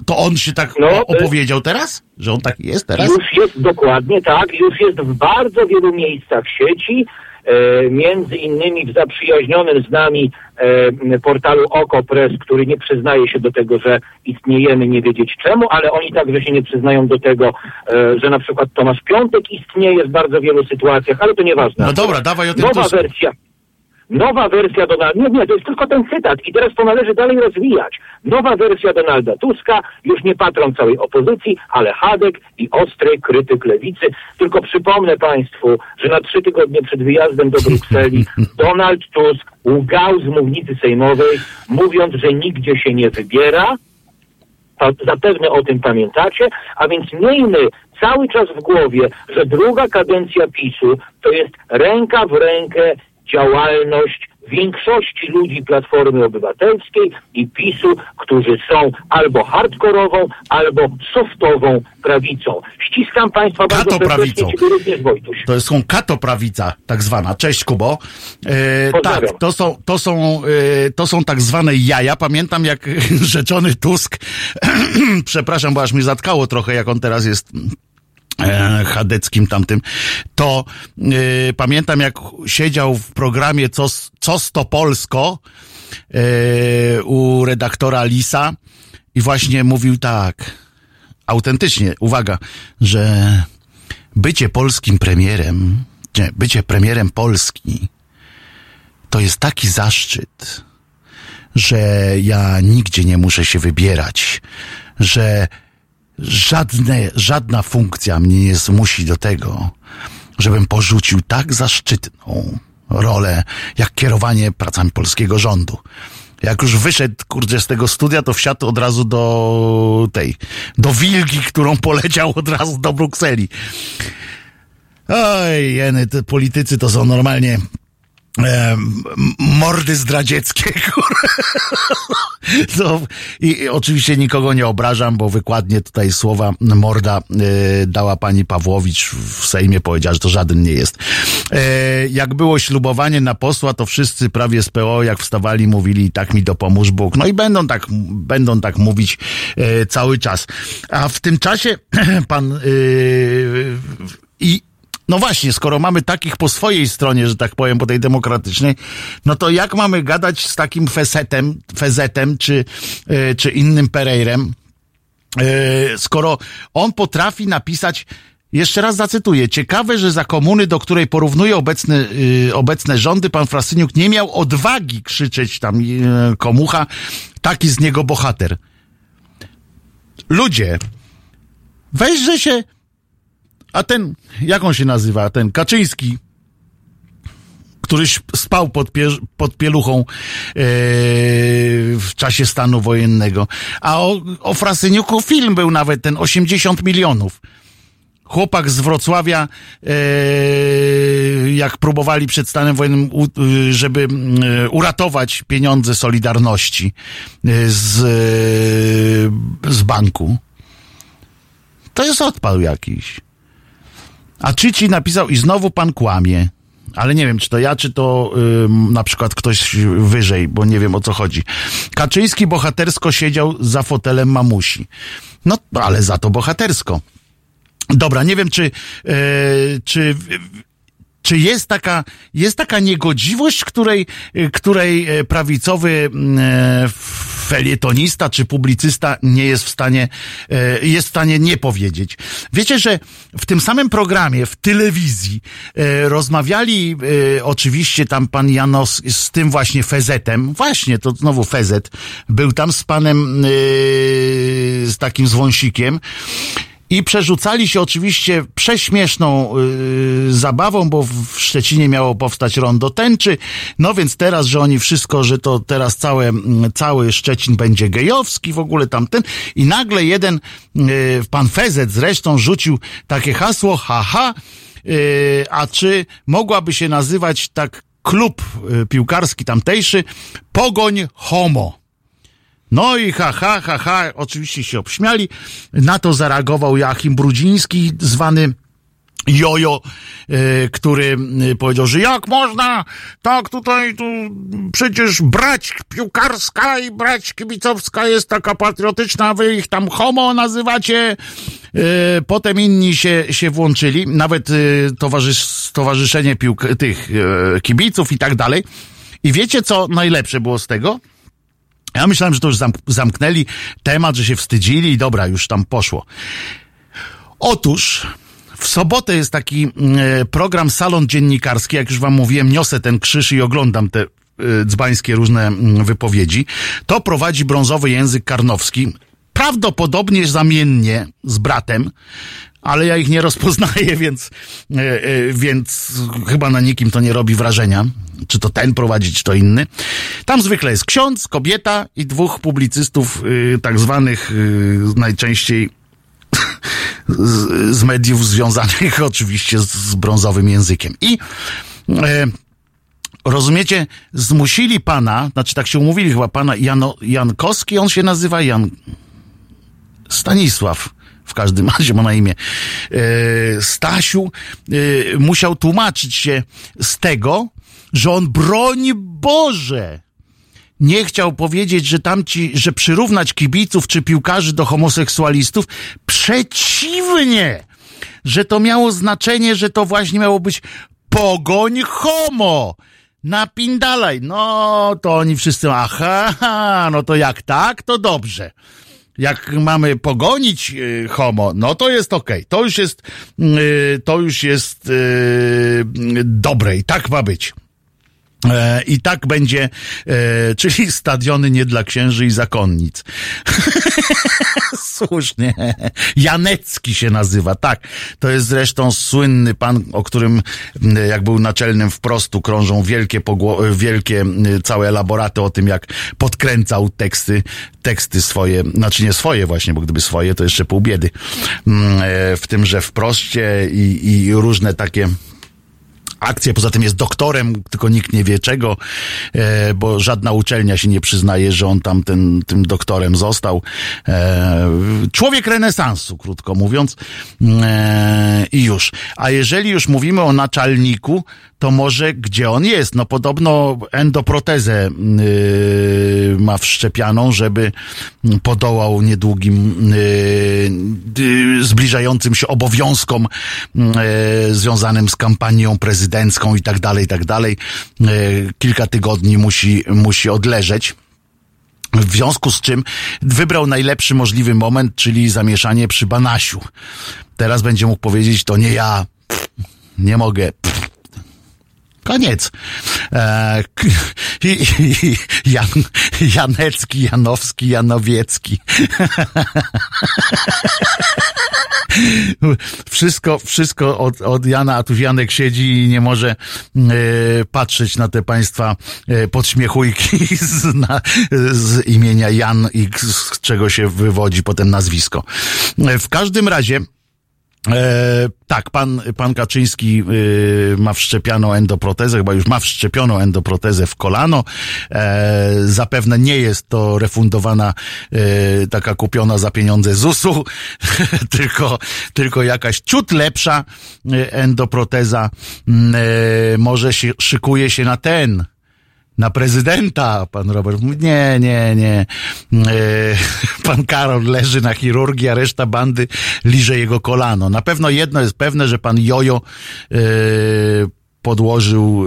To on się tak No, e- opowiedział teraz? Że on taki jest teraz? Już jest dokładnie tak, już jest w bardzo wielu miejscach sieci, między innymi w zaprzyjaźnionym z nami e, portalu OkoPress, który nie przyznaje się do tego, że istniejemy, nie wiedzieć czemu, ale oni także się nie przyznają do tego, e, że na przykład Tomasz Piątek istnieje w bardzo wielu sytuacjach, ale to nieważne. No dobra, dawaj o tym Nowa Tusku. wersja. Nowa wersja Donalda, nie, nie, to jest tylko ten cytat i teraz to należy dalej rozwijać. Nowa wersja Donalda Tuska, już nie patron całej opozycji, ale Hadek i ostry krytyk lewicy. Tylko przypomnę Państwu, że na trzy tygodnie przed wyjazdem do Brukseli [LAUGHS] Donald Tusk łgał z mównicy sejmowej, mówiąc, że nigdzie się nie wybiera, zapewne o tym pamiętacie, a więc miejmy cały czas w głowie, że druga kadencja PiSu to jest ręka w rękę działalność większości ludzi Platformy Obywatelskiej i PiSu, którzy są albo hardkorową, albo softową prawicą. Ściskam Państwa bardzo serdecznie, Katoprawicą. Ciebie również Wojtuś. To jest są katoprawica, tak zwana. Cześć Kubo. E, tak, to są, to, są, e, to są tak zwane jaja. Pamiętam jak [LAUGHS] rzeczony Tusk, [CLEARS THROAT] przepraszam, bo aż mi zatkało trochę, jak on teraz jest chadeckim tamtym, to e, pamiętam jak siedział w programie Co, Cos to Polsko e, u redaktora Lisa i właśnie mówił tak, autentycznie, uwaga, że bycie polskim premierem, nie, bycie premierem Polski to jest taki zaszczyt, że ja nigdzie nie muszę się wybierać, że żadne, żadna funkcja mnie nie zmusi do tego, żebym porzucił tak zaszczytną rolę, jak kierowanie pracami polskiego rządu. Jak już wyszedł, kurde, z tego studia, to wsiadł od razu do tej, do wilgi, którą poleciał od razu do Brukseli. Oj, jeny, te politycy to są normalnie em, mordy zdradzieckie. [LAUGHS] To, i, oczywiście nikogo nie obrażam, bo wykładnie tutaj słowa morda e, dała pani Pawłowicz w Sejmie, powiedziała, że to żaden nie jest. E, jak było ślubowanie na posła, to wszyscy prawie z PO, jak wstawali, mówili tak mi dopomóż Bóg. No i będą tak, będą tak mówić e, cały czas. A w tym czasie [CLEARS THROAT] pan e, i no właśnie, skoro mamy takich po swojej stronie, że tak powiem, po tej demokratycznej, no to jak mamy gadać z takim fesetem, fezetem, czy, e, czy innym Pereirem, e, skoro on potrafi napisać, jeszcze raz zacytuję, ciekawe, że za komuny, do której porównuje obecne, y, obecne rządy, pan Frasyniuk nie miał odwagi krzyczeć tam y, komucha, taki z niego bohater. Ludzie, weźże się a ten, jak on się nazywa, ten Kaczyński, który śp- spał pod, pie, pod pieluchą e, w czasie stanu wojennego. A o, o Frasyniuku film był nawet, ten 80 milionów. Chłopak z Wrocławia, e, jak próbowali przed stanem wojennym, u, y, żeby e, uratować pieniądze Solidarności e, z, e, z banku. To jest odpał jakiś. A Czyci napisał i znowu pan kłamie. Ale nie wiem, czy to ja, czy to ym, na przykład ktoś wyżej, bo nie wiem o co chodzi. Kaczyński bohatersko siedział za fotelem mamusi. No, ale za to bohatersko. Dobra, nie wiem, czy, e, czy, czy jest taka, jest taka niegodziwość, której, której e, prawicowy e, felietonista czy publicysta nie jest w stanie, e, jest w stanie nie powiedzieć. Wiecie, że w tym samym programie, w telewizji, e, rozmawiali e, oczywiście tam pan Janos z tym właśnie Fezetem, właśnie, to znowu Fezet, był tam z panem, z takim zwąsikiem, i przerzucali się oczywiście prześmieszną yy, zabawą, bo w Szczecinie miało powstać rondo tęczy. No więc teraz, że oni wszystko, że to teraz całe, mm, cały Szczecin będzie gejowski, w ogóle tamten. I nagle jeden, yy, pan Fezet zresztą rzucił takie hasło, haha, yy, a czy mogłaby się nazywać tak klub yy, piłkarski tamtejszy Pogoń Homo. No i ha, ha, ha, ha, oczywiście się obśmiali. Na to zareagował Joachim Brudziński, zwany Jojo, e, który e, powiedział, że jak można tak tutaj tu przecież brać piłkarska i brać kibicowska jest taka patriotyczna, wy ich tam homo nazywacie. E, Potem inni się, się włączyli, nawet towarzysz, stowarzyszenie piłk, tych kibiców i tak dalej. I wiecie, co najlepsze było z tego? Ja myślałem, że to już zamk- zamknęli temat, że się wstydzili i dobra, już tam poszło. Otóż W sobotę jest taki e, program Salon Dziennikarski, jak już wam mówiłem, niosę ten krzyż i oglądam te e, dzbańskie różne mm, wypowiedzi. To prowadzi brązowy język Karnowski, prawdopodobnie zamiennie z bratem, ale ja ich nie [LAUGHS] rozpoznaję, więc, e, więc chyba na nikim to nie robi wrażenia. Czy to ten prowadzi, czy to inny. Tam zwykle jest ksiądz, kobieta i dwóch publicystów, y, tak zwanych y, najczęściej [LAUGHS] z, z mediów związanych [LAUGHS] oczywiście z, z brązowym językiem. I e, rozumiecie, zmusili pana, znaczy tak się umówili chyba pana Jano, Jankowski, on się nazywa Jan Stanisław. W każdym [LAUGHS] razie ma na imię. E, Stasiu e, musiał tłumaczyć się z tego, że on broń Boże nie chciał powiedzieć, że tamci, że przyrównać kibiców czy piłkarzy do homoseksualistów. Przeciwnie! Że to miało znaczenie, że to właśnie miało być pogoń homo! Napindalaj! No, to oni wszyscy, aha, no to jak tak, to dobrze. Jak mamy pogonić y, homo, no to jest okej. To już jest, y, to już jest y, dobre i tak ma być. E, I tak będzie, e, czyli stadiony nie dla księży i zakonnic. [LAUGHS] Słusznie. Janecki się nazywa, tak. To jest zresztą słynny pan, o którym jak był naczelnym wprostu krążą wielkie, pogło- wielkie całe elaboraty o tym, jak podkręcał teksty, teksty swoje, znaczy nie swoje właśnie, bo gdyby swoje, to jeszcze pół biedy. E, W tym, że wproście i, i różne takie akcję. Poza tym jest doktorem, tylko nikt nie wie czego, e, bo żadna uczelnia się nie przyznaje, że on tam ten, tym doktorem został. E, człowiek renesansu, krótko mówiąc. E, I już. A jeżeli już mówimy o naczelniku, to może gdzie on jest? No podobno endoprotezę yy, ma wszczepianą, żeby podołał niedługim yy, yy, zbliżającym się obowiązkom yy, związanym z kampanią prezydencką i tak dalej, i tak dalej. Yy, kilka tygodni musi, musi odleżeć. W związku z czym wybrał najlepszy możliwy moment, czyli zamieszanie przy Banasiu. Teraz będzie mógł powiedzieć, to nie ja, nie mogę. Koniec. E, [LAUGHS] i, i, Jan, Janecki, Janowski, Janowiecki. [LAUGHS] wszystko, wszystko od, od Jana, a tu Janek siedzi i nie może e, patrzeć na te państwa e, podśmiechujki [LAUGHS] z, na, z imienia Jan i z czego się wywodzi potem nazwisko. E, w każdym razie E, tak, pan, pan Kaczyński y, ma wszczepianą endoprotezę, chyba już ma wszczepioną endoprotezę w kolano. E, zapewne nie jest to refundowana e, taka kupiona za pieniądze ZUS-u, [LAUGHS] tylko, tylko jakaś ciut lepsza e, endoproteza. Mm, E, może się, szykuje się na ten, na prezydenta, pan Robert mówi, nie, nie, nie. E, [LAUGHS] pan Karol leży na chirurgii, a reszta bandy liże jego kolano. Na pewno jedno jest pewne, że pan Jojo e, podłożył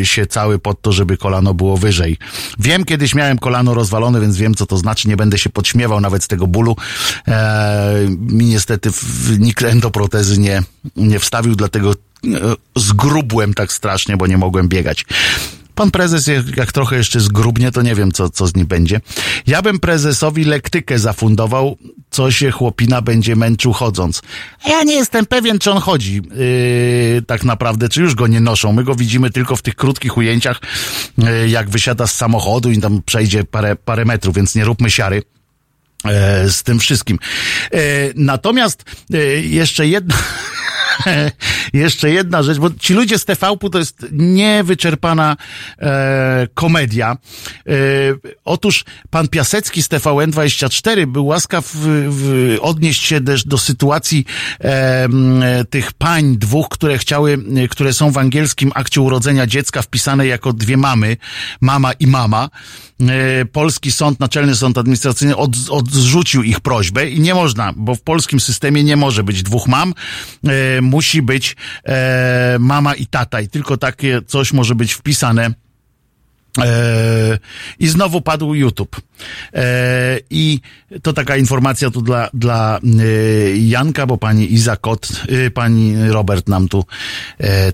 e, się cały pod to, żeby kolano było wyżej. Wiem, kiedyś miałem kolano rozwalone, więc wiem, co to znaczy. Nie będę się podśmiewał nawet z tego bólu. Mi niestety nikt endoprotezy nie, nie wstawił, dlatego zgrubłem tak strasznie, bo nie mogłem biegać. Pan prezes, jak, jak trochę jeszcze zgrubnie, to nie wiem, co, co z nim będzie. Ja bym prezesowi lektykę zafundował, co się chłopina będzie męczył chodząc. A Ja nie jestem pewien, czy on chodzi yy, tak naprawdę, czy już go nie noszą. My go widzimy tylko w tych krótkich ujęciach, yy, jak wysiada z samochodu i tam przejdzie parę, parę metrów, więc nie róbmy siary e, z tym wszystkim. E, natomiast e, jeszcze jedna... [LAUGHS] [LAUGHS] Jeszcze jedna rzecz, bo ci ludzie z TVP to jest niewyczerpana e, komedia. E, otóż pan Piasecki z TVN24 był łaskaw w, w, odnieść się też do sytuacji e, tych pań dwóch, które chciały, które są w angielskim akcie urodzenia dziecka wpisane jako dwie mamy, mama i mama. E, polski sąd, naczelny sąd administracyjny od, odrzucił ich prośbę i nie można, bo w polskim systemie nie może być dwóch mam, e, musi być e, mama i tata i tylko takie coś może być wpisane E, I znowu padł YouTube. E, I to taka informacja tu dla, dla e, Janka, bo pani Iza Kot, e, pani Robert nam tu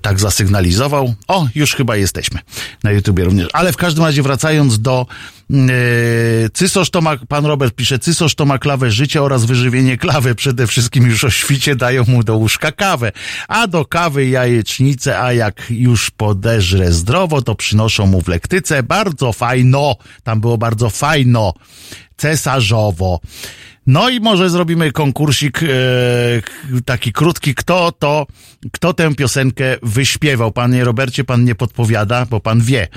tak zasygnalizował. O, już chyba jesteśmy na YouTubie również. Ale w każdym razie wracając do Cysosz to ma, pan Robert pisze, Cysosz to ma klawę życia oraz wyżywienie klawy. Przede wszystkim już o świcie dają mu do łóżka kawę. A do kawy jajecznicę, a jak już podeżre zdrowo, to przynoszą mu w lektyce. Bardzo fajno. Tam było bardzo fajno. Cesarzowo. No i może zrobimy konkursik e, taki krótki, kto to, kto tę piosenkę wyśpiewał. Panie Robercie, pan nie podpowiada, bo pan wie.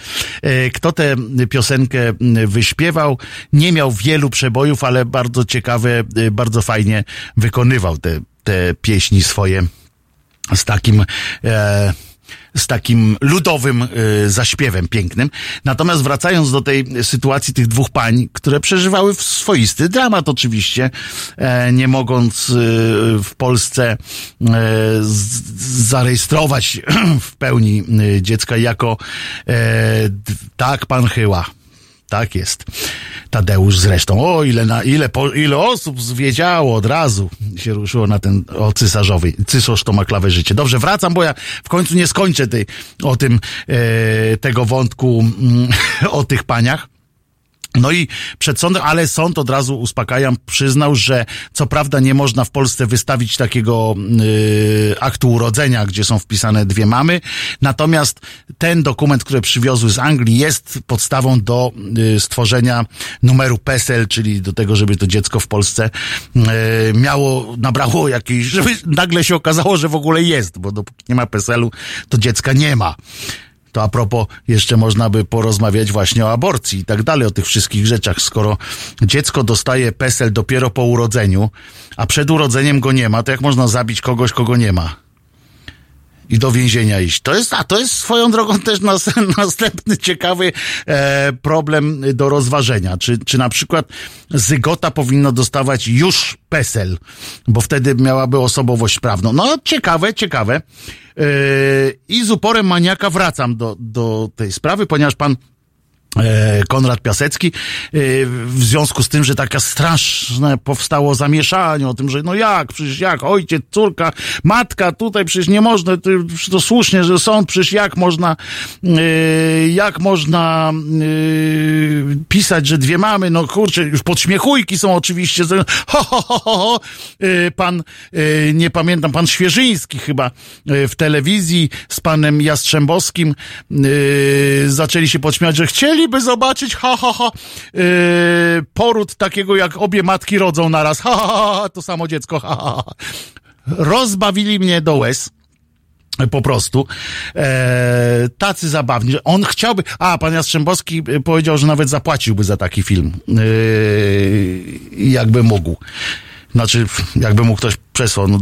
E, kto tę piosenkę wyśpiewał, nie miał wielu przebojów, ale bardzo ciekawe, e, bardzo fajnie wykonywał te, te pieśni swoje z takim e, z takim ludowym y, zaśpiewem pięknym. Natomiast wracając do tej sytuacji tych dwóch pań, które przeżywały swoisty dramat oczywiście, e, nie mogąc y, w Polsce e, z, zarejestrować [CLEARS THROAT] w pełni y, dziecka jako e, tak pan Chyła. Tak jest. Tadeusz zresztą. O, ile, na, ile, po, ile osób zwiedziało od razu się ruszyło na ten o cysarzowy. Cysarz to ma klawę życie. Dobrze, wracam, bo ja w końcu nie skończę tej, o tym, e, tego wątku, mm, [LAUGHS] o tych paniach. No i przed sądem, ale sąd od razu uspokajam, przyznał, że co prawda nie można w Polsce wystawić takiego y, aktu urodzenia, gdzie są wpisane dwie mamy, natomiast ten dokument, który przywiozły z Anglii jest podstawą do y, stworzenia numeru PESEL, czyli do tego, żeby to dziecko w Polsce y, miało, nabrało jakiejś, żeby nagle się okazało, że w ogóle jest, bo dopóki nie ma PESEL-u, to dziecka nie ma. To a propos, jeszcze można by porozmawiać właśnie o aborcji i tak dalej, o tych wszystkich rzeczach. Skoro dziecko dostaje PESEL dopiero po urodzeniu, a przed urodzeniem go nie ma, to jak można zabić kogoś, kogo nie ma? I do więzienia iść. To jest, a to jest swoją drogą też nas, [LAUGHS] następny ciekawy e, problem do rozważenia. Czy, czy na przykład zygota powinno dostawać już PESEL, bo wtedy miałaby osobowość prawną. No ciekawe, ciekawe. E, I z uporem maniaka wracam do, do tej sprawy, ponieważ pan Konrad Piasecki, e, w związku z tym, że taka straszne powstało zamieszanie o tym, że no jak, przecież jak, ojciec, córka, matka, tutaj przecież nie można, to słusznie, że sąd, przecież jak można, e, jak można pisać, że dwie mamy, no kurczę, już podśmiechujki są oczywiście, ho, ho, ho, ho, pan, nie pamiętam, pan Świeżyński chyba w telewizji z panem Jastrzębowskim zaczęli się podśmiać, że chcieli chcieliby zobaczyć, ha, ha, ha, yy, poród takiego, jak obie matki rodzą naraz, ha, ha, ha, to samo dziecko, ha, ha, ha. Rozbawili mnie do łez po prostu. E, tacy zabawni. On chciałby. A, pan Jastrzębowski powiedział, że nawet zapłaciłby za taki film. E, jakby mógł. Znaczy, jakby mu ktoś przesłał. No,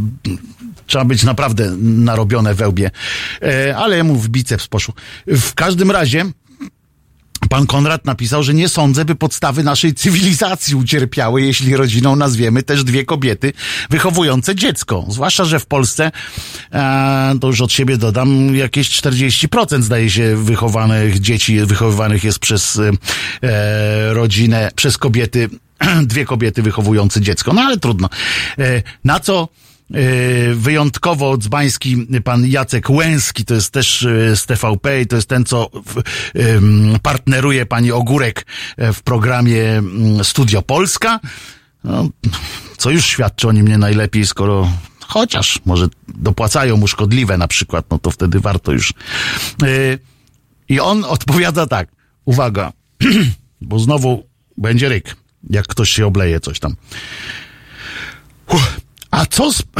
trzeba być naprawdę narobione wełbie. E, ale mu w biceps poszło. W każdym razie Pan Konrad napisał, że nie sądzę, by podstawy naszej cywilizacji ucierpiały, jeśli rodziną nazwiemy też dwie kobiety wychowujące dziecko. Zwłaszcza, że w Polsce, e, to już od siebie dodam, jakieś 40% zdaje się wychowanych dzieci wychowywanych jest przez e, rodzinę, przez kobiety, [CLEARS THROAT] dwie kobiety wychowujące dziecko. No ale trudno. E, na co wyjątkowo dzbański pan Jacek Łęski, to jest też e, z TVP i to jest ten, co partneruje pani Ogórek e, w programie mm, Studio Polska. No, co już świadczy o nim nie najlepiej, skoro chociaż może dopłacają mu szkodliwe na przykład, no to wtedy warto już. I on [LAUGHS] odpowiada tak, uwaga, [CLEARS THROAT] bo znowu będzie ryk, jak ktoś się obleje coś tam. A co z... [CLEARS THROAT]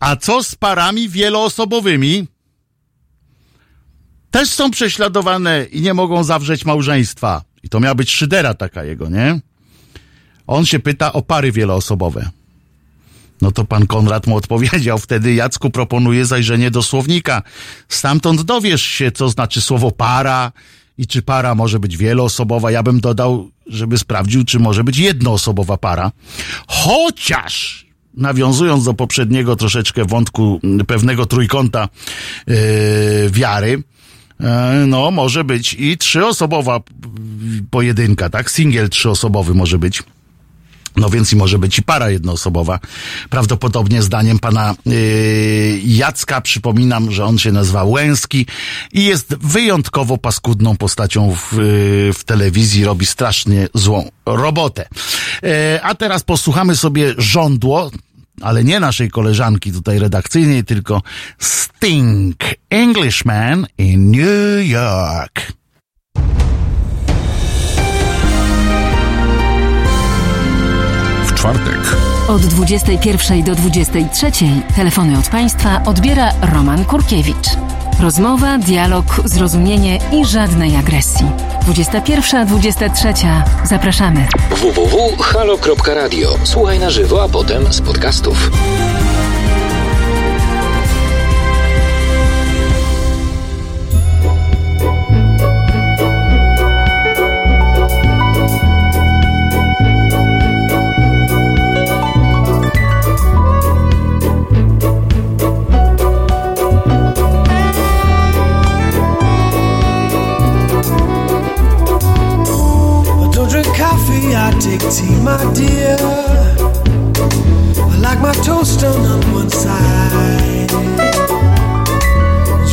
A co z parami wieloosobowymi? Też są prześladowane i nie mogą zawrzeć małżeństwa. I to miała być szydera taka jego, nie? On się pyta o pary wieloosobowe. No to pan Konrad mu odpowiedział. Wtedy Jacku proponuje zajrzenie do słownika. Stamtąd dowiesz się, co znaczy słowo para i czy para może być wieloosobowa. Ja bym dodał żeby sprawdził, czy może być jednoosobowa para. Chociaż, nawiązując do poprzedniego troszeczkę wątku pewnego trójkąta yy, wiary, E, No, może być i trzyosobowa pojedynka, tak? Singiel trzyosobowy może być. No więc i może być i para jednoosobowa. Prawdopodobnie zdaniem pana yy, Jacka, przypominam, że on się nazywa Łęski i jest wyjątkowo paskudną postacią w, yy, w telewizji, robi strasznie złą robotę. Yy, a teraz posłuchamy sobie żądło, ale nie naszej koleżanki tutaj redakcyjnej, tylko Sting, Englishman in New York. Czwartek Od 21 do 23 telefony od Państwa odbiera Roman Kurkiewicz. Rozmowa, dialog, zrozumienie i żadnej agresji. 21-23. Zapraszamy. www.halo.radio. Słuchaj na żywo, a potem z podcastów. Take tea, my dear. I like my toast done on one side.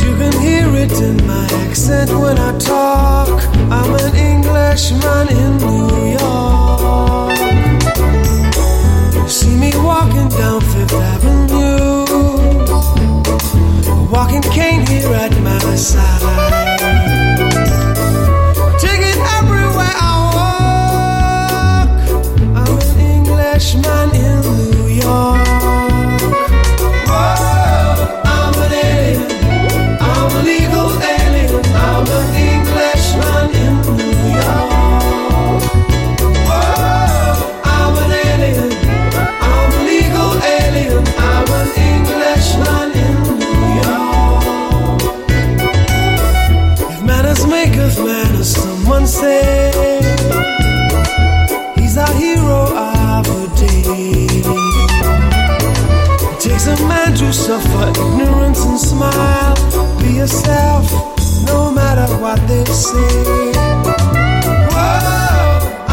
You can hear it in my accent when I talk. I'm an Englishman in New York. You see me walking down Fifth Avenue, a walking cane here at my side. Suffer ignorance and smile. Be yourself, no matter what they say. Whoa,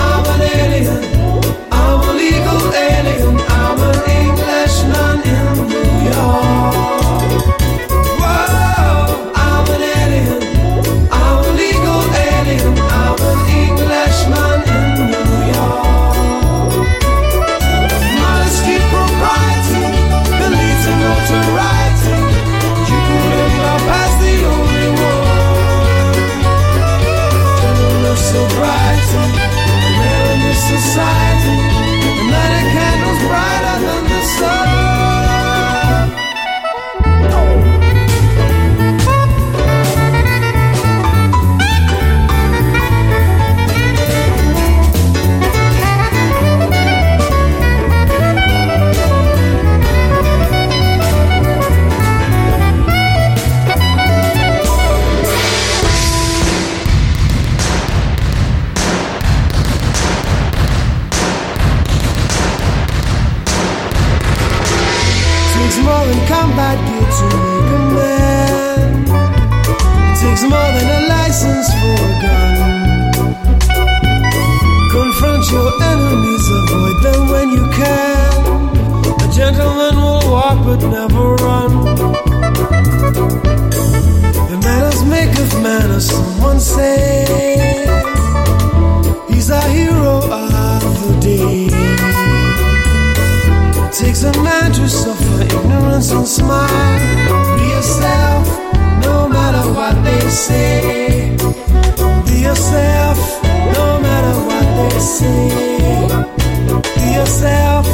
I'm an alien. I'm a legal alien. I'm an Englishman in New York. Gentleman will walk but never run. The manners maketh manners, someone say. He's a hero of the day. It takes a man to suffer ignorance and smile. Be yourself, no matter what they say. Be yourself, no matter what they say. Be yourself,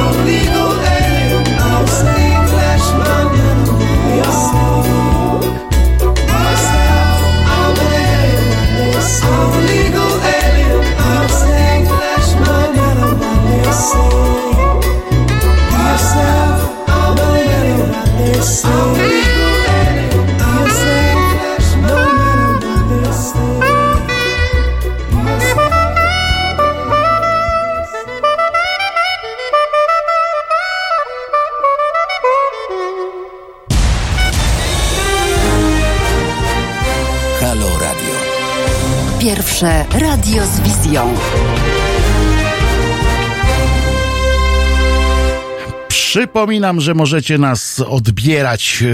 ouvido. Pierwsze radio Przypominam, że możecie nas odbierać e,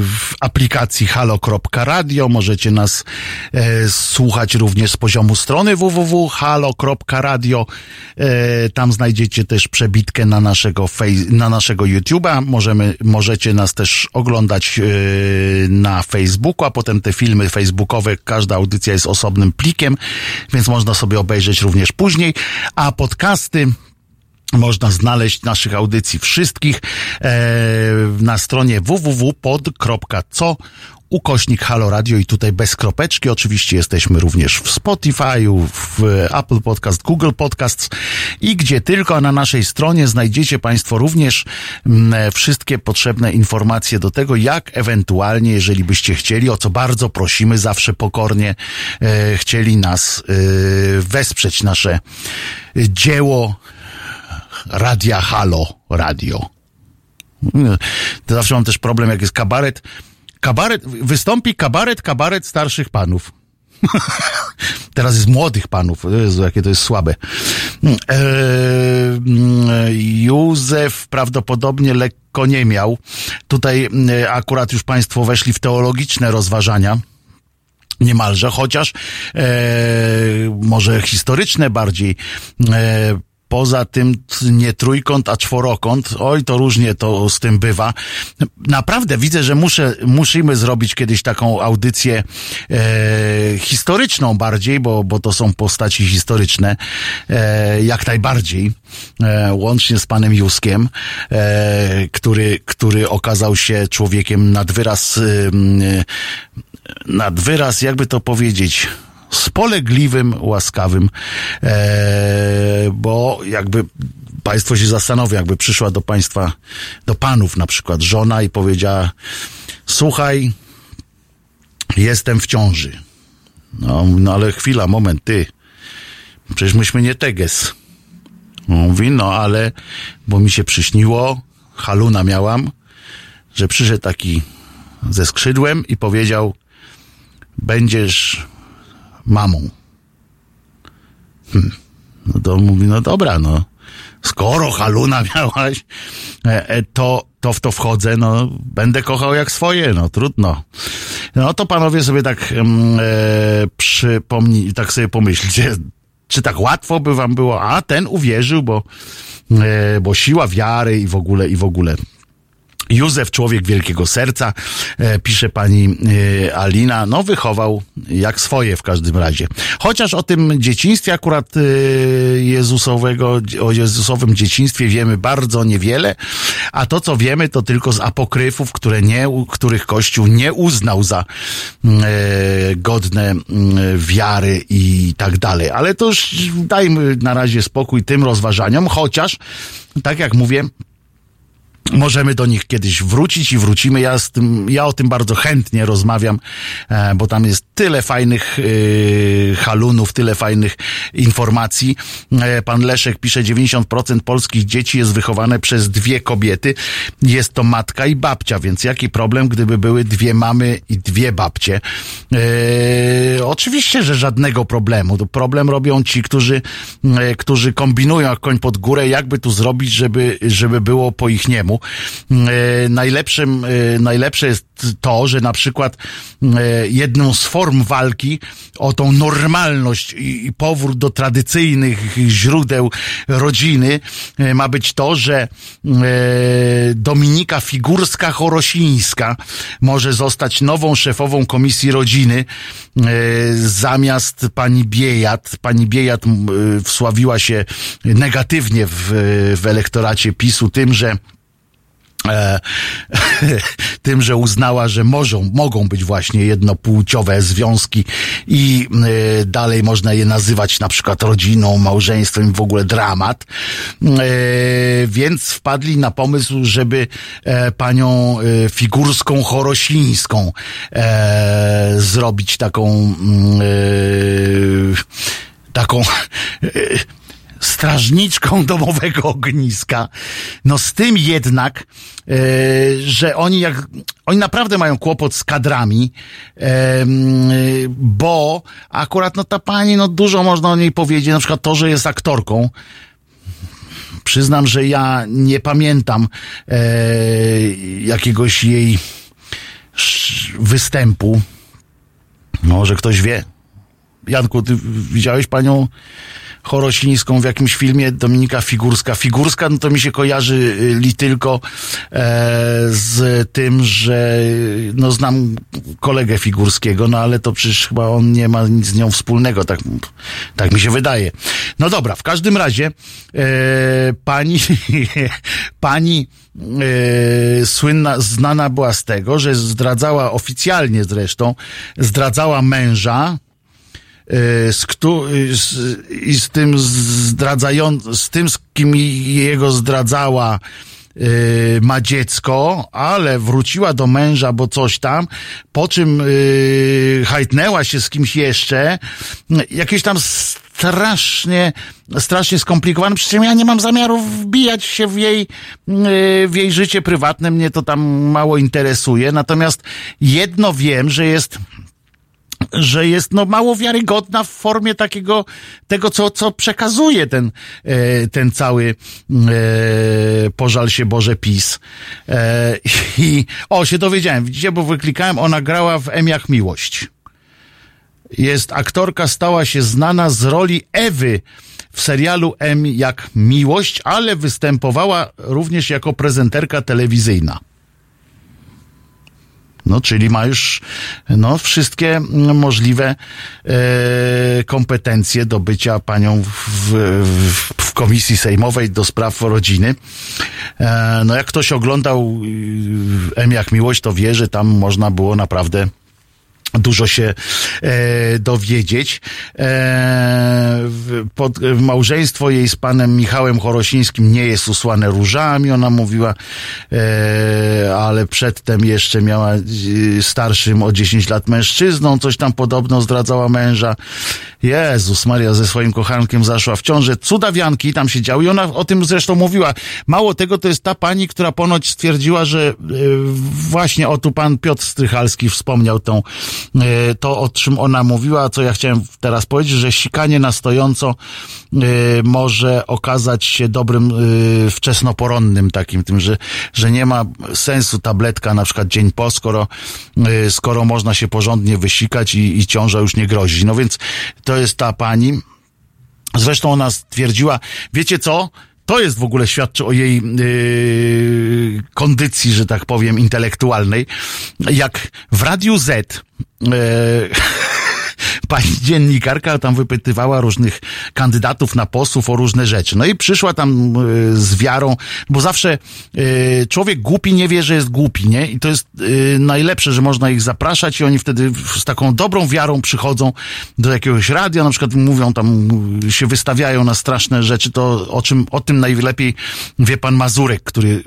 w aplikacji halo.radio. Możecie nas e, słuchać również z poziomu strony www.halo.radio. E, tam znajdziecie też przebitkę na naszego, na naszego YouTube'a. Możecie nas też oglądać na Facebooku, a potem te filmy facebookowe, każda audycja jest osobnym plikiem, więc można sobie obejrzeć również później. A podcasty można znaleźć naszych audycji wszystkich e, na stronie www.pod.co ukośnik Halo Radio i tutaj bez kropeczki. Oczywiście jesteśmy również w Spotify'u, w Apple Podcast, Google Podcasts i gdzie tylko, na naszej stronie znajdziecie Państwo również m, wszystkie potrzebne informacje do tego, jak ewentualnie, jeżeli byście chcieli, o co bardzo prosimy, zawsze pokornie e, chcieli nas e, wesprzeć nasze dzieło Radia Halo Radio. To zawsze mam też problem, jak jest kabaret. Kabaret, wystąpi kabaret, kabaret starszych panów. [LAUGHS] Teraz jest młodych panów. Jezu, jakie to jest słabe. Eee, Józef prawdopodobnie lekko nie miał. Tutaj e, akurat już państwo weszli w teologiczne rozważania niemalże, chociaż e, może historyczne bardziej. E, Poza tym nie trójkąt, a czworokąt. Oj, to różnie to z tym bywa. Naprawdę widzę, że muszę, musimy zrobić kiedyś taką audycję e, historyczną bardziej, bo, bo to są postaci historyczne, e, jak najbardziej. E, łącznie z panem Juskiem, e, który, który okazał się człowiekiem nad wyraz, e, nad wyraz, jakby to powiedzieć, spolegliwym, łaskawym, e, bo jakby państwo się zastanowią, jakby przyszła do państwa, do panów na przykład żona i powiedziała, słuchaj, jestem w ciąży. No, no ale chwila, moment, ty, przecież myśmy nie teges. No, mówi, no ale, bo mi się przyśniło, haluna miałam, że przyszedł taki ze skrzydłem i powiedział, będziesz mamą. Hmm. No to mówi, no dobra, no. Skoro haluna [LAUGHS] miałaś, e, e, to, to w to wchodzę, no będę kochał jak swoje, no trudno. No to panowie sobie tak mm, e, przypomnij, tak sobie pomyślcie, czy tak łatwo by wam było, a ten uwierzył, bo, e, bo siła wiary i w ogóle, i w ogóle. Józef, człowiek wielkiego serca, e, pisze pani e, Alina, no wychował jak swoje w każdym razie. Chociaż o tym dzieciństwie akurat e, Jezusowego, o Jezusowym dzieciństwie wiemy bardzo niewiele, a to co wiemy to tylko z apokryfów, które nie, których Kościół nie uznał za e, godne m, wiary i tak dalej. Ale to już dajmy na razie spokój tym rozważaniom, chociaż, tak jak mówię, Możemy do nich kiedyś wrócić i wrócimy. Ja, z tym, ja o tym bardzo chętnie rozmawiam, e, bo tam jest tyle fajnych e, halunów, tyle fajnych informacji. E, pan Leszek pisze, 90% polskich dzieci jest wychowane przez dwie kobiety. Jest to matka i babcia, więc jaki problem, gdyby były dwie mamy i dwie babcie? Oczywiście, że żadnego problemu. Problem robią ci, którzy, którzy kombinują koń pod górę, jakby tu zrobić, żeby, żeby było po ich niemu. E, najlepszym, e, najlepsze jest to, że na przykład e, jedną z form walki o tą normalność i, powrót do tradycyjnych źródeł rodziny ma być to, że Dominika Figurska-Chorosińska może zostać nową szefową Komisji Rodziny zamiast pani Biejat. Pani Biejat wsławiła się negatywnie w, w elektoracie PiSu tym, że e, [LAUGHS] tym, że uznała, że możą, mogą być właśnie jednopłciowe związki i e, dalej można je nazywać na przykład rodziną, małżeństwem, w ogóle dramat. E, więc wpadli na pomysł, żeby e, panią e, figurską chorosińską e, zrobić taką mm, taką [LAUGHS] strażniczką [LAUGHS] domowego ogniska. No z tym jednak, e, że oni jak, oni naprawdę mają kłopot z kadrami, bo akurat no ta pani, no dużo można o niej powiedzieć, na przykład to, że jest aktorką. Przyznam, że ja nie pamiętam e, jakiegoś jej występu. Może ktoś wie. Janku, ty widziałeś panią Chorosińską w jakimś filmie Dominika Figurska. Figurska, no to mi się kojarzy y, li tylko e, z tym, że no znam kolegę Figurskiego, no ale to przecież chyba on nie ma nic z nią wspólnego, tak, tak mi się wydaje. No dobra, w każdym razie e, pani, [LAUGHS] pani e, słynna, znana była z tego, że zdradzała oficjalnie zresztą, zdradzała męża, z, któ- z, i z tym zdradzając, z tym, z kim jego zdradzała, e, ma dziecko, ale wróciła do męża, bo coś tam, po czym yy, hajtnęła się z kimś jeszcze, jakieś tam strasznie, strasznie skomplikowane. Przecież ja nie mam zamiaru wbijać się w jej, yy, w jej życie prywatne, mnie to tam mało interesuje. Natomiast jedno wiem, że jest że jest no mało wiarygodna w formie takiego, tego co, co przekazuje ten, e, ten cały e, pożal się Boże PiS. E, I o, się dowiedziałem, widzicie, bo wyklikałem, ona grała w Emiach Miłość. Jest aktorka, stała się znana z roli Ewy w serialu M jak Miłość, ale występowała również jako prezenterka telewizyjna. No, czyli ma już no, wszystkie możliwe e, kompetencje do bycia panią w, w, w komisji sejmowej do spraw rodziny. E, no, jak ktoś oglądał y, M jak miłość, to wie, że tam można było naprawdę dużo się e, dowiedzieć. E, pod, małżeństwo jej z panem Michałem Chorosińskim nie jest usłane różami, ona mówiła, e, ale przedtem jeszcze miała e, starszym o 10 lat mężczyzną, coś tam podobno zdradzała męża. Jezus Maria ze swoim kochankiem zaszła w ciążę. Cudawianki tam się działy i ona o tym zresztą mówiła. Mało tego, to jest ta pani, która ponoć stwierdziła, że e, właśnie o tu pan Piotr Strychalski wspomniał tą, to o czym ona mówiła, co ja chciałem teraz powiedzieć, że sikanie na stojąco e, może okazać się dobrym e, wczesnoporonnym takim, tym, że, że nie ma sensu tabletka na przykład dzień po, skoro, e, skoro można się porządnie wysikać i, i ciąża już nie grozi. No więc to jest ta pani. Zresztą ona stwierdziła, wiecie co? To jest w ogóle świadczy o jej yy, kondycji, że tak powiem, intelektualnej. Jak w Radiu Z yy, [LAUGHS] pani dziennikarka tam wypytywała różnych kandydatów na posłów o różne rzeczy. No i przyszła tam y, z wiarą, bo zawsze y, człowiek głupi nie wie, że jest głupi, nie? I to jest y, najlepsze, że można ich zapraszać i oni wtedy z taką dobrą wiarą przychodzą do jakiegoś radia, na przykład mówią tam, się wystawiają na straszne rzeczy, to o czym, o tym najlepiej wie pan Mazurek, który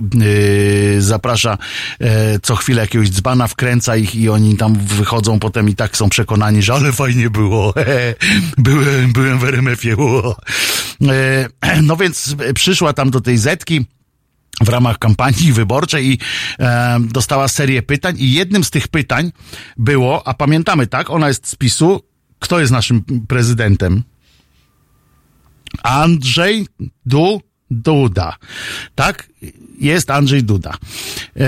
zaprasza e, co chwilę jakiegoś dzbana, wkręca ich i oni tam wychodzą potem i tak są przekonani, że ale fajnie było. [LAUGHS] byłem, byłem w RMF-ie. E, [CLEARS THROAT] No więc przyszła tam do tej Zetki w ramach kampanii wyborczej i e, dostała serię pytań i jednym z tych pytań było, a pamiętamy, tak, ona jest z PiSu, kto jest naszym prezydentem? Andrzej Du Duda. Tak? Jest Andrzej Duda. E,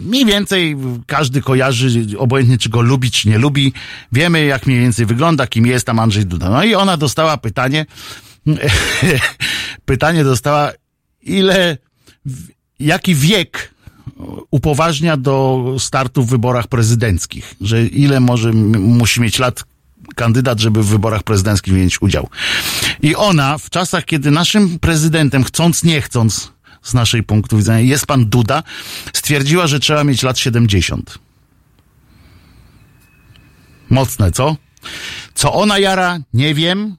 mniej więcej każdy kojarzy, obojętnie czy go lubi, czy nie lubi. Wiemy, jak mniej więcej wygląda, kim jest tam Andrzej Duda. No i ona dostała pytanie, [LAUGHS] pytanie dostała, ile, jaki wiek upoważnia do startu w wyborach prezydenckich, że ile może musi mieć lat kandydat, żeby w wyborach prezydenckich wziąć udział. I ona w czasach, kiedy naszym prezydentem, chcąc nie chcąc, z naszej punktu widzenia, jest pan Duda, stwierdziła, że trzeba mieć lat 70. Mocne, co? Co ona jara, nie wiem,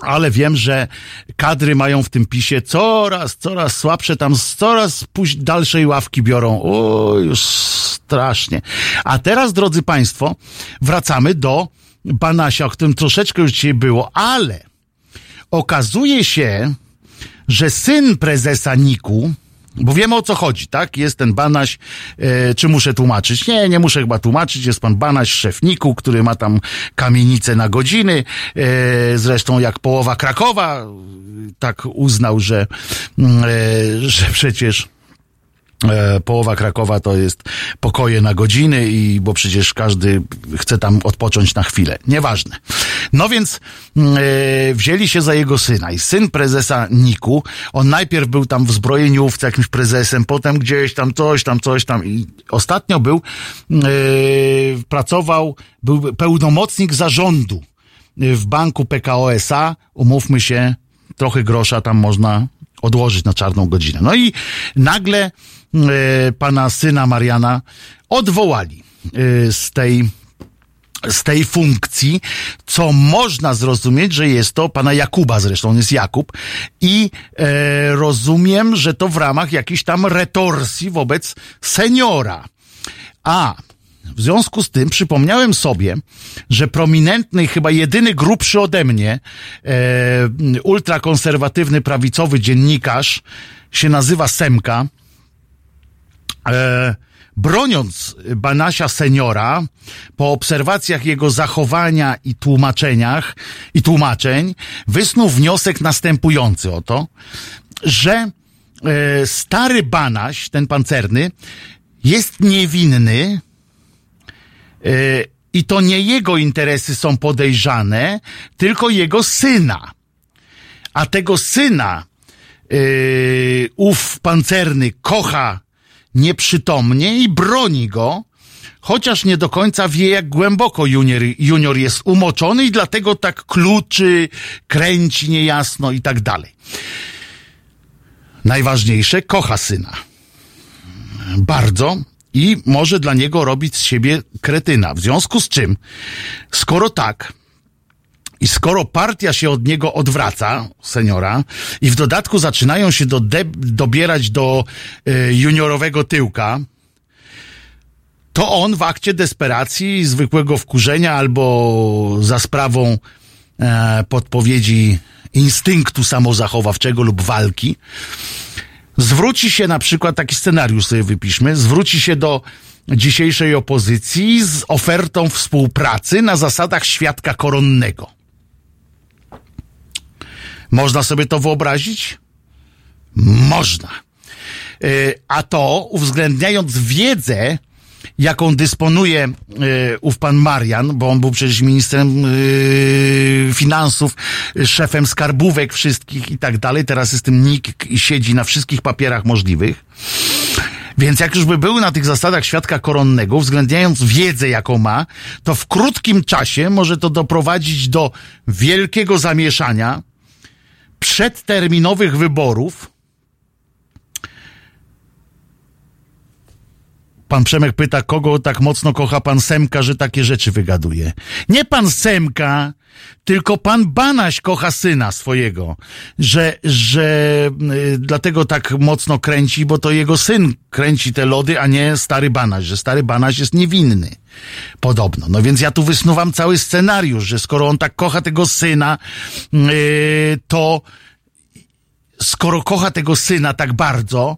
ale wiem, że kadry mają w tym pisie coraz, coraz słabsze, tam z coraz dalszej ławki biorą. O, już strasznie. A teraz, drodzy Państwo, wracamy do Banasia, o którym troszeczkę już dzisiaj było, ale okazuje się, że syn prezesa Niku, bo wiemy o co chodzi, tak? Jest ten Banaś, e, czy muszę tłumaczyć? Nie, nie muszę chyba tłumaczyć. Jest pan Banaś, szef Niku, który ma tam kamienicę na godziny. E, zresztą jak połowa Krakowa, tak uznał, że, mm, e, że przecież połowa Krakowa to jest pokoje na godziny i bo przecież każdy chce tam odpocząć na chwilę. Nieważne. No więc e, wzięli się za jego syna i syn prezesa Niku, on najpierw był tam w zbrojeniówce jakimś prezesem, potem gdzieś tam coś tam, coś tam i ostatnio był, e, pracował, był pełnomocnik zarządu w banku PKO SA, umówmy się, trochę grosza tam można odłożyć na czarną godzinę. No i nagle e, pana syna Mariana odwołali e, z tej z tej funkcji, co można zrozumieć, że jest to pana Jakuba zresztą, on jest Jakub i e, rozumiem, że to w ramach jakiejś tam retorsji wobec seniora. A w związku z tym przypomniałem sobie, że prominentny, chyba jedyny grubszy ode mnie, e, ultrakonserwatywny, prawicowy dziennikarz się nazywa Semka. E, broniąc Banasia seniora, po obserwacjach jego zachowania i tłumaczeniach i tłumaczeń, wysnuł wniosek następujący oto, że e, stary Banaś, ten pancerny, jest niewinny, i to nie jego interesy są podejrzane, tylko jego syna. A tego syna yy, ów pancerny kocha nieprzytomnie i broni go, chociaż nie do końca wie, jak głęboko junior, junior jest umoczony i dlatego tak kluczy, kręci niejasno i tak dalej. Najważniejsze, kocha syna. Bardzo i może dla niego robić z siebie kretyna. W związku z czym, skoro tak, i skoro partia się od niego odwraca, seniora, i w dodatku zaczynają się do dobierać do y, juniorowego tyłka, to on w akcie desperacji, zwykłego wkurzenia albo za sprawą e, podpowiedzi instynktu samozachowawczego lub walki, zwróci się na przykład, taki scenariusz sobie wypiszmy, zwróci się do dzisiejszej opozycji z ofertą współpracy na zasadach świadka koronnego. Można sobie to wyobrazić? Można. E, a to uwzględniając wiedzę, jaką dysponuje y, ów pan Marian, bo on był przecież ministrem y, finansów, szefem skarbówek wszystkich i tak dalej. Teraz jest tym NIK i siedzi na wszystkich papierach możliwych. Więc jak już by był na tych zasadach świadka koronnego, uwzględniając wiedzę, jaką ma, to w krótkim czasie może to doprowadzić do wielkiego zamieszania, przedterminowych wyborów, Pan Przemek pyta, kogo tak mocno kocha pan Semka, że takie rzeczy wygaduje. Nie pan Semka, tylko pan Banaś kocha syna swojego, że, że y, dlatego tak mocno kręci, bo to jego syn kręci te lody, a nie stary Banaś, że stary Banaś jest niewinny. Podobno. No więc ja tu wysnuwam cały scenariusz, że skoro on tak kocha tego syna, y, to skoro kocha tego syna tak bardzo,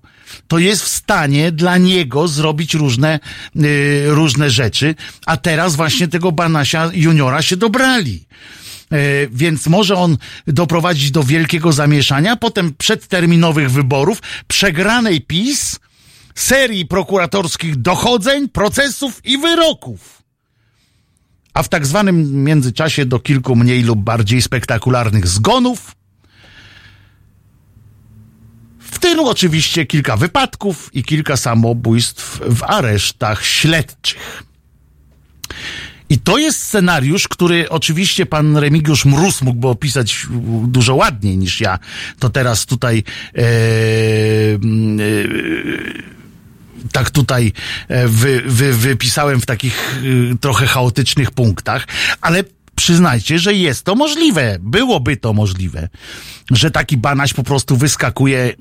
to jest w stanie dla niego zrobić różne, yy, różne rzeczy, a teraz właśnie tego Banasia juniora się dobrali. Yy, więc może on doprowadzić do wielkiego zamieszania, potem przedterminowych wyborów, przegranej PiS, serii prokuratorskich dochodzeń, procesów i wyroków. A w tak zwanym międzyczasie do kilku mniej lub bardziej spektakularnych zgonów, w tym oczywiście kilka wypadków i kilka samobójstw w aresztach śledczych. I to jest scenariusz, który oczywiście pan Remigiusz Mróz mógłby opisać dużo ładniej niż ja to teraz tutaj e, e, tak tutaj e, wy, wy, wypisałem w takich trochę chaotycznych punktach, ale przyznajcie, że jest to możliwe. Byłoby to możliwe, że taki banaś po prostu wyskakuje yy,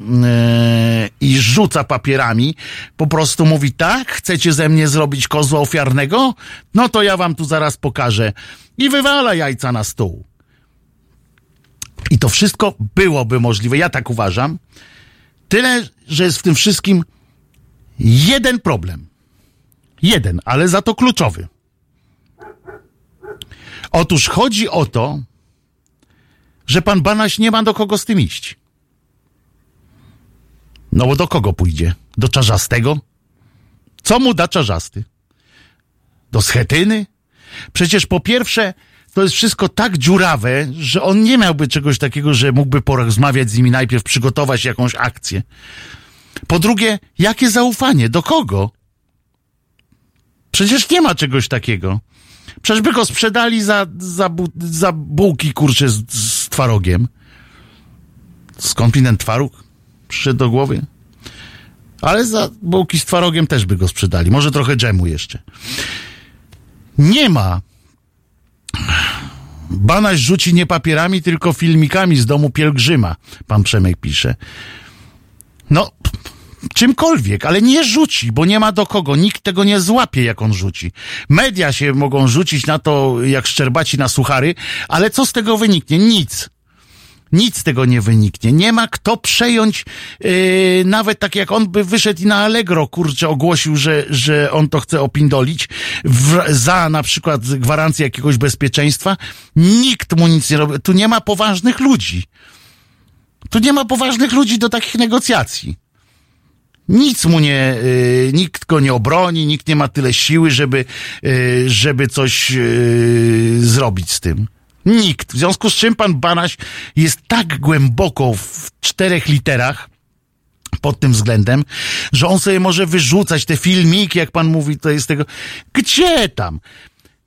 i rzuca papierami, po prostu mówi tak, chcecie ze mnie zrobić kozła ofiarnego? No to ja wam tu zaraz pokażę. I wywala jajca na stół. I to wszystko byłoby możliwe, ja tak uważam. Tyle, że jest w tym wszystkim jeden problem. Jeden, ale za to kluczowy. Otóż chodzi o to, że pan Banaś nie ma do kogo z tym iść. No bo do kogo pójdzie? Do czarzastego? Co mu da czarzasty? Do schetyny? Przecież po pierwsze, to jest wszystko tak dziurawe, że on nie miałby czegoś takiego, że mógłby porozmawiać z nimi najpierw, przygotować jakąś akcję. Po drugie, jakie zaufanie? Do kogo? Przecież nie ma czegoś takiego. Przecież by go sprzedali za, za, bu, za bułki, kurcze, z, z twarogiem. Skąd ten twaróg przyszedł do głowy? Ale za bułki z twarogiem też by go sprzedali. Może trochę dżemu jeszcze. Nie ma. Banaś rzuci nie papierami, tylko filmikami z domu pielgrzyma, pan Przemek pisze. No, czymkolwiek, ale nie rzuci, bo nie ma do kogo. Nikt tego nie złapie, jak on rzuci. Media się mogą rzucić na to, jak szczerbaci na suchary, ale co z tego wyniknie? Nic. Nic z tego nie wyniknie. Nie ma kto przejąć, yy, nawet tak jak on by wyszedł i na Allegro, kurczę, ogłosił, że, że on to chce opindolić w, za na przykład gwarancję jakiegoś bezpieczeństwa. Nikt mu nic nie robi. Tu nie ma poważnych ludzi. Tu nie ma poważnych ludzi do takich negocjacji. Nic mu nie, y, nikt go nie obroni, nikt nie ma tyle siły, żeby, y, żeby coś y, zrobić z tym. Nikt. W związku z czym pan Banaś jest tak głęboko w czterech literach, pod tym względem, że on sobie może wyrzucać te filmiki, jak pan mówi, to jest tego. Gdzie tam?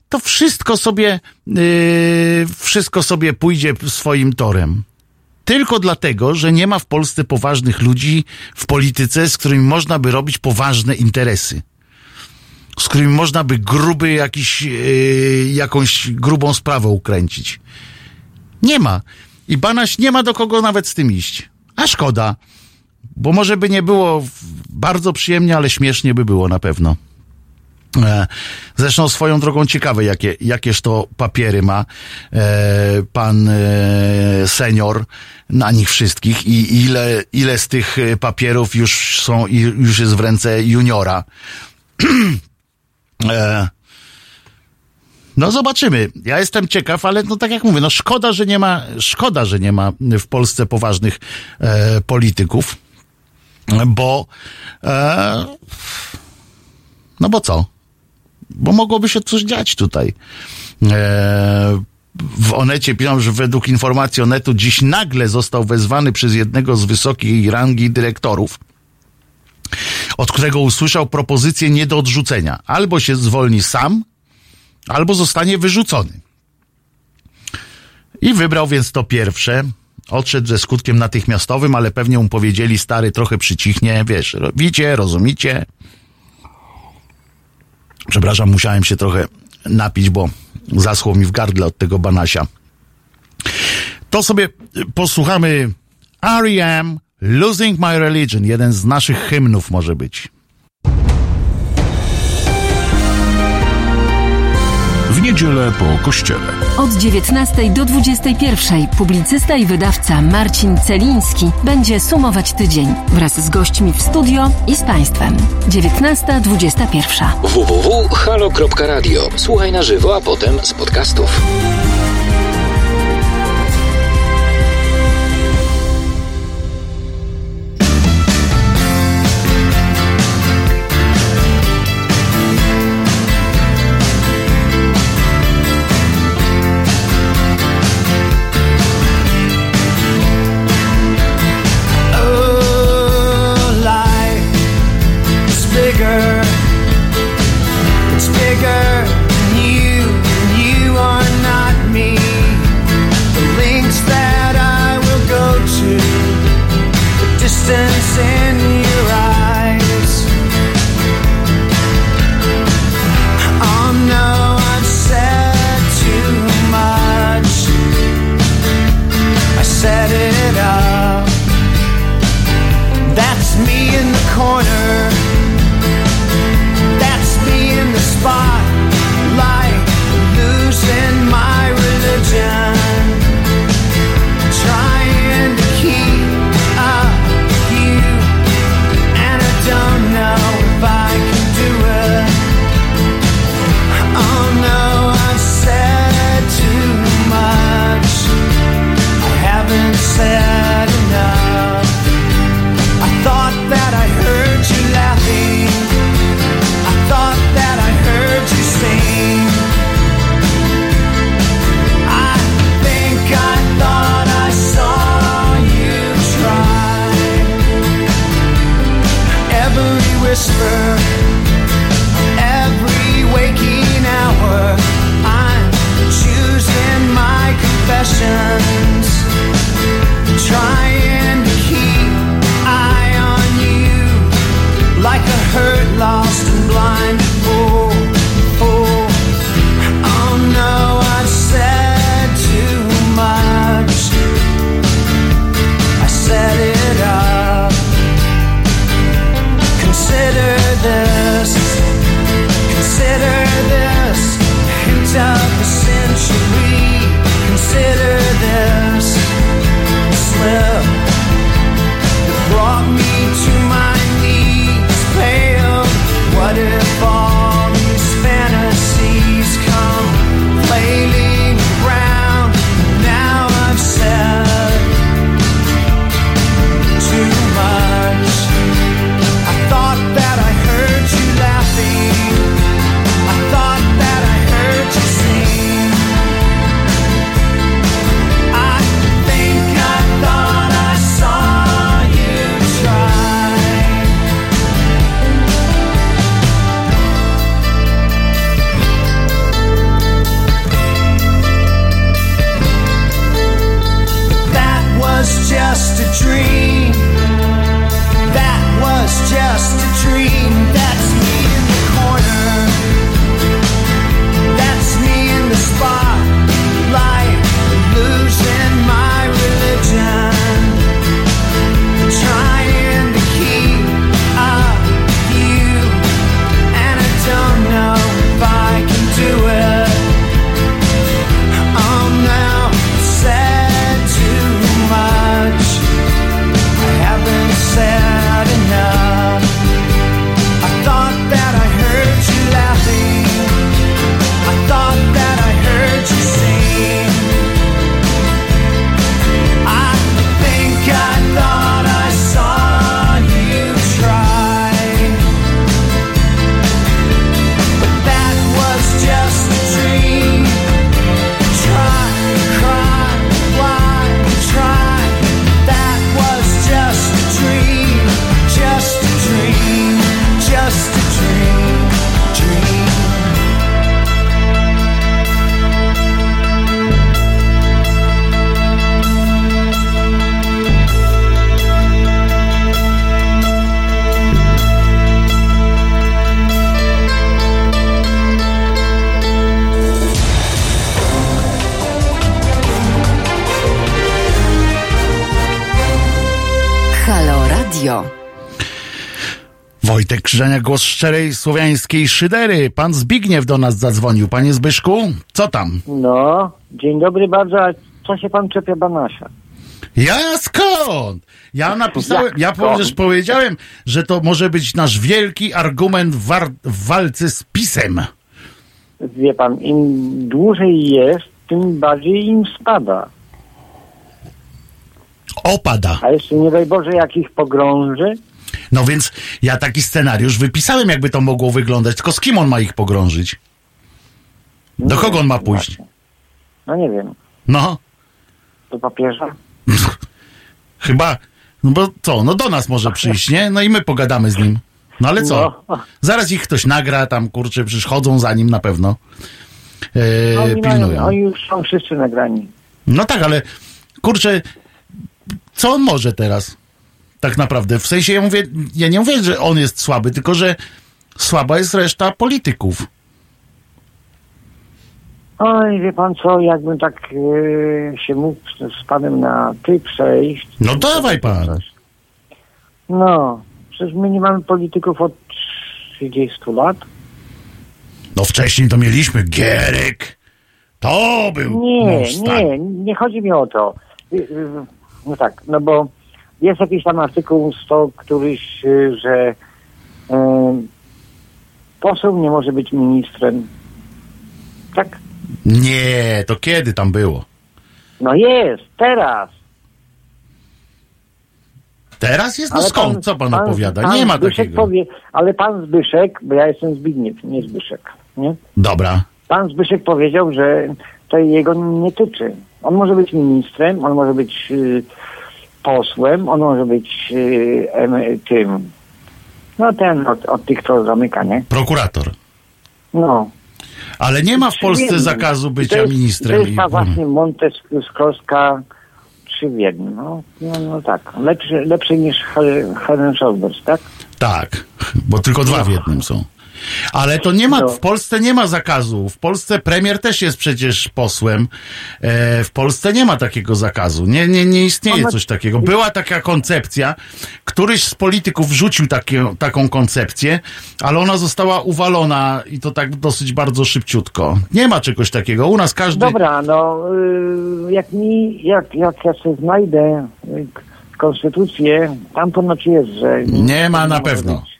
To wszystko sobie, yy, wszystko sobie pójdzie swoim torem. Tylko dlatego, że nie ma w Polsce poważnych ludzi w polityce, z którymi można by robić poważne interesy. Z którymi można by gruby jakiś, yy, jakąś grubą sprawę ukręcić. Nie ma. I Banaś nie ma do kogo nawet z tym iść. A szkoda. Bo może by nie było bardzo przyjemnie, ale śmiesznie by było na pewno. E, Zresztą swoją drogą ciekawe, jakie, jakież to papiery ma e, pan e, senior na nich wszystkich i ile, ile z tych papierów już są, już jest w ręce juniora. [CLEARS THROAT] no zobaczymy. Ja jestem ciekaw, ale no tak jak mówię, no szkoda, że nie ma, szkoda, że nie ma w Polsce poważnych e, polityków, bo e, no bo co? Bo mogłoby się coś dziać tutaj. E, w Onecie piszą, że według informacji Onetu dziś nagle został wezwany przez jednego z wysokiej rangi dyrektorów, od którego usłyszał propozycję nie do odrzucenia. Albo się zwolni sam, albo zostanie wyrzucony. I wybrał więc to pierwsze. Odszedł ze skutkiem natychmiastowym, ale pewnie mu powiedzieli, stary, trochę przycichnie, wiesz, widzicie, rozumicie. Przepraszam, musiałem się trochę napić, bo zaschło mi w gardle od tego banasia. To sobie posłuchamy R.E.M. Losing My Religion, jeden z naszych hymnów może być. Niedzielę po kościele. Od 19 do 21 publicysta i wydawca Marcin Celiński będzie sumować tydzień wraz z gośćmi w studio i z Państwem. 19.21. www.halo.radio. Słuchaj na żywo, a potem z podcastów. consider Wojtek Krzyżania, głos szczerej słowiańskiej szydery. Pan Zbigniew do nas zadzwonił. Panie Zbyszku, co tam? No, dzień dobry bardzo, a co się pan czepia Banasia? Ja skąd? Ja [LAUGHS] napisałem, ja przecież powiedziałem, że to może być nasz wielki argument w, war- w walce z pisem. Wie pan, im dłużej jest, tym bardziej im spada. Opada. A jeszcze nie daj Boże, jak ich pogrąży. No więc ja taki scenariusz wypisałem, jakby to mogło wyglądać. Tylko z kim on ma ich pogrążyć? Do Nie kogo on wiem, ma pójść? właśnie. No nie wiem, No, do papieża? [LAUGHS] chyba, no bo co, no do nas może przyjść, nie? No i my pogadamy z nim. No ale co? No. Zaraz ich ktoś nagra, tam kurczę, przecież chodzą za nim na pewno. E, Oni, mają, pilnują. oni już są wszyscy nagrani. No tak, ale kurczę, co on może teraz? Tak naprawdę. W sensie ja mówię, ja nie mówię, że on jest słaby, tylko że słaba jest reszta polityków. Oj, wie pan co, jakbym tak e, się mógł z panem na ty przejść. No dawaj pan. No, przecież my nie mamy polityków od 30 lat. No wcześniej to mieliśmy Gierek. To był Nie, nie, nie chodzi mi o to. Y, y, No tak, no bo jest jakiś tam artykuł 100 któryś, y, że y, poseł nie może być ministrem. Tak? Nie, to kiedy tam było? No jest, teraz. Teraz jest? No Ale skąd? pan- Co pan, pan- opowiada? pan nie ma Zbyszek takiego. Powie, ale pan Zbyszek, bo ja jestem Zbigniew, nie Zbyszek, nie? Dobra. Pan Zbyszek powiedział, że to jego nie tyczy. On może być ministrem, on może być y, posłem, on może być y, tym, no ten od, od tych, co zamyka, nie? Prokurator. No. Ale nie ma w Polsce zakazu bycia to jest, ministrem. To jest ta właśnie Monteskrowska trzy w jednym, no. No, no tak, lepszy, lepszy niż He- Helen Scholbers, tak? Tak, bo tylko dwa w jednym są. Ale to nie ma, No. w Polsce nie ma zakazu. W Polsce premier też jest przecież posłem. E, w Polsce nie ma takiego zakazu. Nie, nie, nie istnieje coś takiego. Była taka koncepcja, któryś z polityków wrzucił takie, taką koncepcję, ale ona została uwalona i to tak dosyć bardzo szybciutko. Nie ma czegoś takiego. U nas każdy... Dobra, no y, jak mi, jak, jak ja sobie znajdę y, konstytucję, tam ponoć jest, że... Nie ma na pewno. być.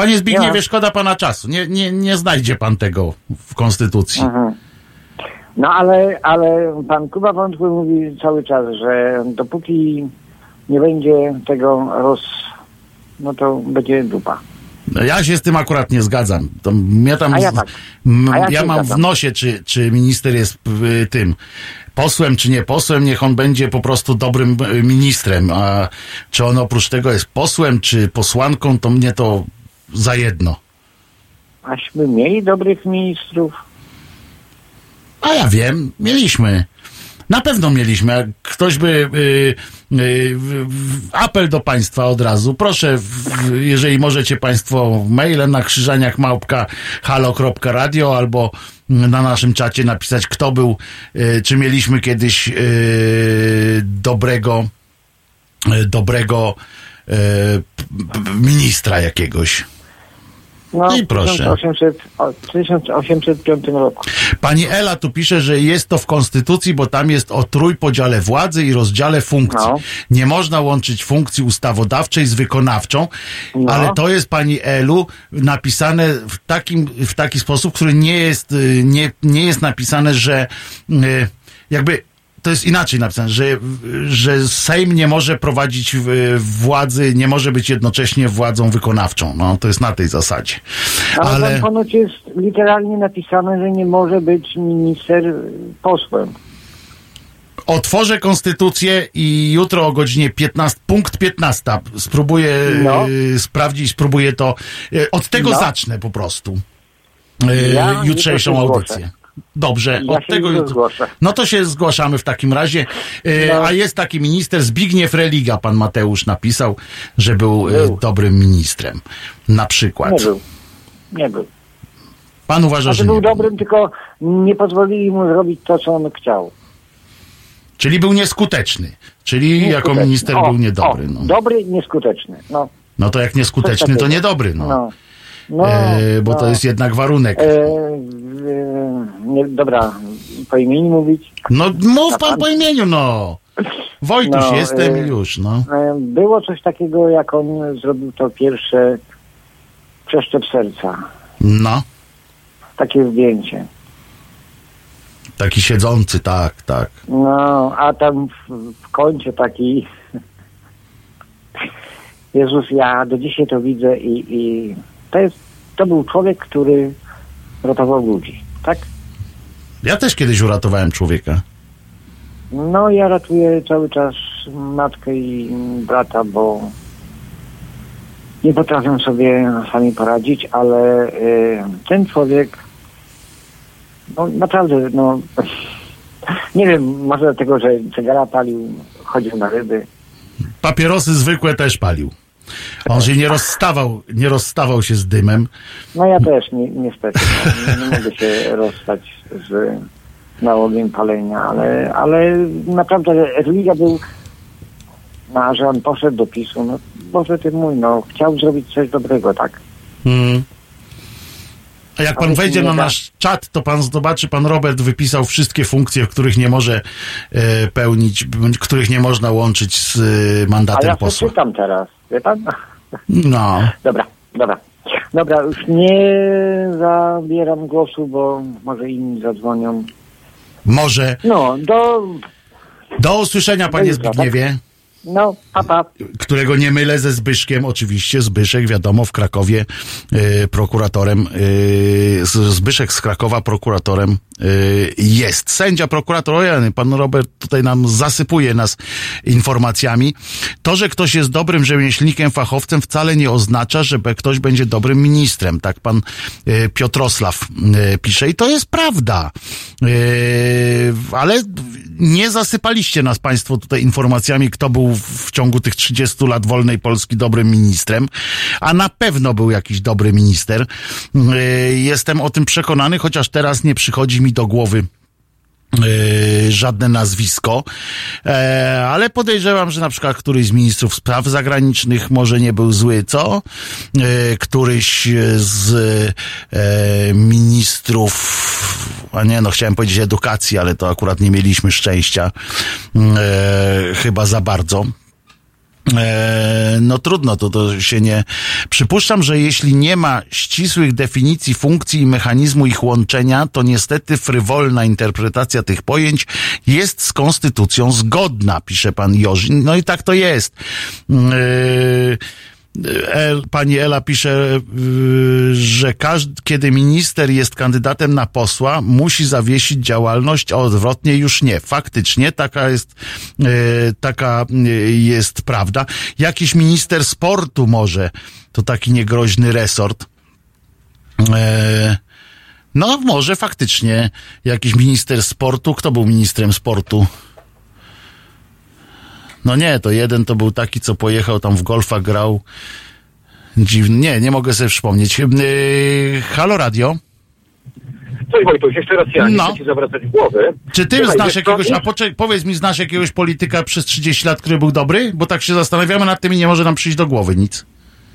Panie Zbigniewie, Ja. szkoda pana czasu. Nie, nie, nie znajdzie pan tego w konstytucji. Mhm. No ale, ale pan Kuba Wątły mówi cały czas, że dopóki nie będzie tego roz... no to będzie dupa. No, Ja się z tym akurat nie zgadzam. To mnie tam, A ja tak. A ja ja mam w zgadzam. nosie, czy, czy minister jest y, tym posłem, czy nie posłem, niech on będzie po prostu dobrym y, ministrem. A czy on oprócz tego jest posłem, czy posłanką, to mnie to za jedno. Aśmy mieli dobrych ministrów. A ja wiem, mieliśmy. Na pewno mieliśmy. Jak ktoś by. Y, y, w- w- apel do Państwa od razu. Proszę, w, jeżeli możecie Państwo mailem na krzyżaniach małpka halo.radio albo na naszym czacie napisać, kto był, y, czy mieliśmy kiedyś y, dobrego, y, dobrego y, ministra jakiegoś. No, i w proszę. 1800, o, 1805 roku. Pani Ela tu pisze, że jest to w konstytucji, bo tam jest o trójpodziale władzy i rozdziale funkcji. No. Nie można łączyć funkcji ustawodawczej z wykonawczą, No. ale to jest pani Elu napisane w takim, w taki sposób, który nie jest, y, nie, nie jest napisane, że y, jakby to jest inaczej napisane, że, że Sejm nie może prowadzić y, władzy, nie może być jednocześnie władzą wykonawczą. No, to jest na tej zasadzie. Ale, Ale... tam ponoć jest literalnie napisane, że nie może być minister posłem. Otworzę konstytucję i jutro o godzinie 15, punkt 15 spróbuję No. y, sprawdzić, spróbuję to. Y, od tego No. zacznę po prostu. Y, Ja jutrzejszą audycję. Dobrze, Ja od tego zgłoszę. No to się zgłaszamy w takim razie. Y, No. A jest taki minister Zbigniew Religa, pan Mateusz napisał, że był, y, Był. dobrym ministrem. Na przykład. Nie był. Nie był. Pan uważa, że Znaczy nie był był. dobrym, tylko nie pozwolili mu zrobić to, co on chciał. Czyli był nieskuteczny. Czyli jako Nieskuteczny. minister O, był niedobry. O, No. Dobry, nieskuteczny. No, no to jak nieskuteczny, to niedobry. No. no. No, E, bo no. to jest jednak warunek. E, e, nie, dobra, po imieniu mówić. No mów pan po imieniu, no. Wojtuś No, jestem e, już, no. Było coś takiego, jak on zrobił to pierwsze przeszczep serca. No. Takie zdjęcie. Taki siedzący, tak, tak. No, a tam w, w kącie taki [LAUGHS] Jezus, ja do dzisiaj to widzę i, i to jest, to był człowiek, który ratował ludzi, tak? Ja też kiedyś uratowałem człowieka. No, ja ratuję cały czas matkę i brata, bo nie potrafią sobie sami poradzić, ale y, ten człowiek, no naprawdę, no, [LAUGHS] nie wiem, może dlatego, że cygara palił, chodził na ryby. Papierosy zwykłe też palił. On się nie rozstawał, nie rozstawał się z dymem. No ja też, ni niestety, no, nie, nie mogę się rozstać z nałogiem palenia, ale, ale naprawdę religia był, no, a że on poszedł do PiSu, no Boże ty mój, no chciał zrobić coś dobrego, tak? Mm. A jak pan wejdzie na nasz czat, to pan zobaczy, pan Robert wypisał wszystkie funkcje, których nie może e, pełnić, których nie można łączyć z e, A mandatem ja posła. przeczytam teraz, wie pan? No. Dobra, dobra. Dobra, już nie zabieram głosu, bo może inni zadzwonią. Może. No, do... Do usłyszenia, panie jutra, tak? No, papa. którego nie mylę ze Zbyszkiem, oczywiście. Zbyszek, wiadomo, w Krakowie y, prokuratorem, y, Zbyszek z Krakowa prokuratorem jest. Sędzia, prokurator, pan Robert tutaj nam zasypuje nas informacjami. To, że ktoś jest dobrym rzemieślnikiem, fachowcem wcale nie oznacza, że ktoś będzie dobrym ministrem. Tak pan y, Piotrosław y, pisze i to jest prawda. Y, ale nie zasypaliście nas państwo tutaj informacjami, kto był w, ciągu tych 30 lat wolnej Polski dobrym ministrem, a na pewno był jakiś dobry minister. Y, Jestem o tym przekonany, chociaż teraz nie przychodzi mi do głowy e, żadne nazwisko, e, ale podejrzewam, że na przykład któryś z ministrów spraw zagranicznych może nie był zły, co? E, któryś z ministrów, a nie, no chciałem powiedzieć edukacji, ale to akurat nie mieliśmy szczęścia e, chyba za bardzo. E, no trudno, to, to się nie. Przypuszczam, że jeśli nie ma ścisłych definicji funkcji i mechanizmu ich łączenia, to niestety frywolna interpretacja tych pojęć jest z konstytucją zgodna, pisze pan Jorzin. No i tak to jest. E, El, pani Ela pisze, yy, że każdy, kiedy minister jest kandydatem na posła, musi zawiesić działalność, a odwrotnie już nie. Faktycznie taka jest, yy, taka yy, jest prawda. Jakiś minister sportu może, to taki niegroźny resort. Yy, no, może faktycznie jakiś minister sportu. Kto był ministrem sportu? No nie, to jeden to był taki, co pojechał tam w golfa, grał. Dziwny. Nie, nie mogę sobie przypomnieć. Yy, halo radio. Cześć Wojtuś, jeszcze raz ja, nie No. chcę ci zawracać głowy. Czy ty Słuchaj, znasz co, jakiegoś, a poczek- powiedz mi, znasz jakiegoś polityka przez 30 lat, który był dobry? Bo tak się zastanawiamy nad tym i nie może nam przyjść do głowy nic.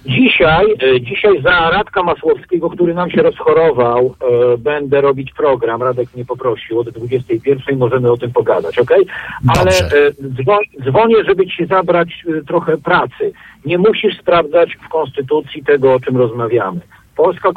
Dzisiaj, e, dzisiaj za Radka Masłowskiego, który nam się rozchorował, e, będę robić program. Radek mnie poprosił od 21 możemy o tym pogadać, okej? Ale e, dzwo- dzwonię, żeby ci zabrać trochę pracy. Nie musisz sprawdzać w Konstytucji tego, o czym rozmawiamy. Polska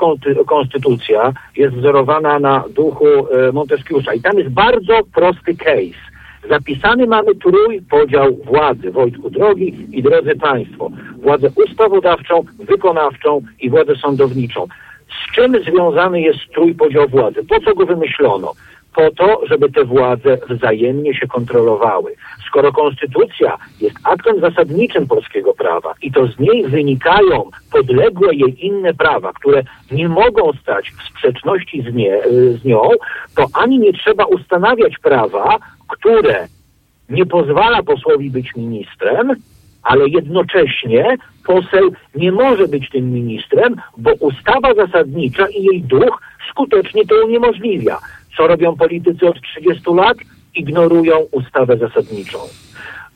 konstytucja jest wzorowana na duchu Monteskiusza i tam jest bardzo prosty case. Zapisany mamy trójpodział władzy, Wojtku drogi i drodzy Państwo. Władzę ustawodawczą, wykonawczą i władzę sądowniczą. Z czym związany jest trójpodział władzy? Po co go wymyślono? Po to, żeby te władze wzajemnie się kontrolowały. Skoro konstytucja jest aktem zasadniczym polskiego prawa i to z niej wynikają podległe jej inne prawa, które nie mogą stać w sprzeczności z, nie, z nią, to ani nie trzeba ustanawiać prawa, które nie pozwala posłowi być ministrem, ale jednocześnie poseł nie może być tym ministrem, bo ustawa zasadnicza i jej duch skutecznie to uniemożliwia. Co robią politycy od 30 lat? ignorują ustawę zasadniczą.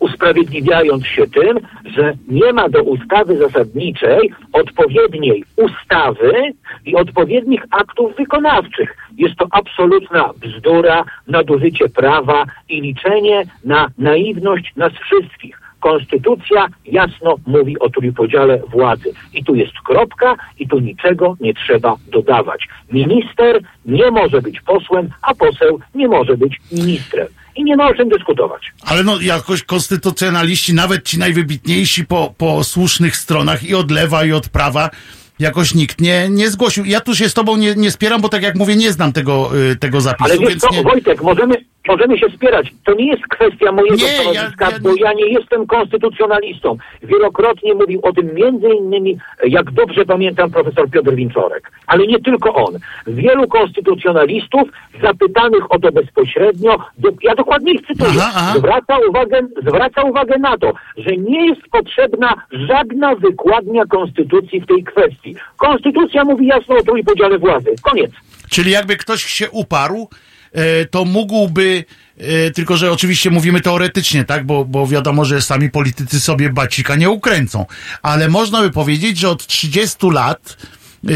Usprawiedliwiając się tym, że nie ma do ustawy zasadniczej odpowiedniej ustawy i odpowiednich aktów wykonawczych. Jest to absolutna bzdura, nadużycie prawa i liczenie na naiwność nas wszystkich. Konstytucja jasno mówi o trójpodziale władzy. I tu jest kropka i tu niczego nie trzeba dodawać. Minister nie może być posłem, a poseł nie może być ministrem. I nie ma o czym dyskutować. Ale no jakoś konstytucjonaliści, nawet ci najwybitniejsi po, po słusznych stronach i od lewa i od prawa, jakoś nikt nie, nie zgłosił. Ja tu się z tobą nie, nie spieram, bo tak jak mówię, nie znam tego, y, tego zapisu, Ale wiesz co, nie... Wojtek, możemy, możemy się spierać. To nie jest kwestia mojego Nie, ja- stanowiska, ja- bo ja nie jestem konstytucjonalistą. Wielokrotnie mówił o tym między innymi, jak dobrze pamiętam, profesor Piotr Winczorek. Ale nie tylko on. Wielu konstytucjonalistów zapytanych o to bezpośrednio, do, ja dokładnie ich cytuję, Aha, aha. zwraca, uwagę, zwraca uwagę na to, że nie jest potrzebna żadna wykładnia konstytucji w tej kwestii. Konstytucja mówi jasno o trójpodziale władzy. Koniec. Czyli jakby ktoś się uparł, e, to mógłby, e, tylko że oczywiście mówimy teoretycznie, tak, bo, bo wiadomo, że sami politycy sobie bacika nie ukręcą, ale można by powiedzieć, że od 30 lat e,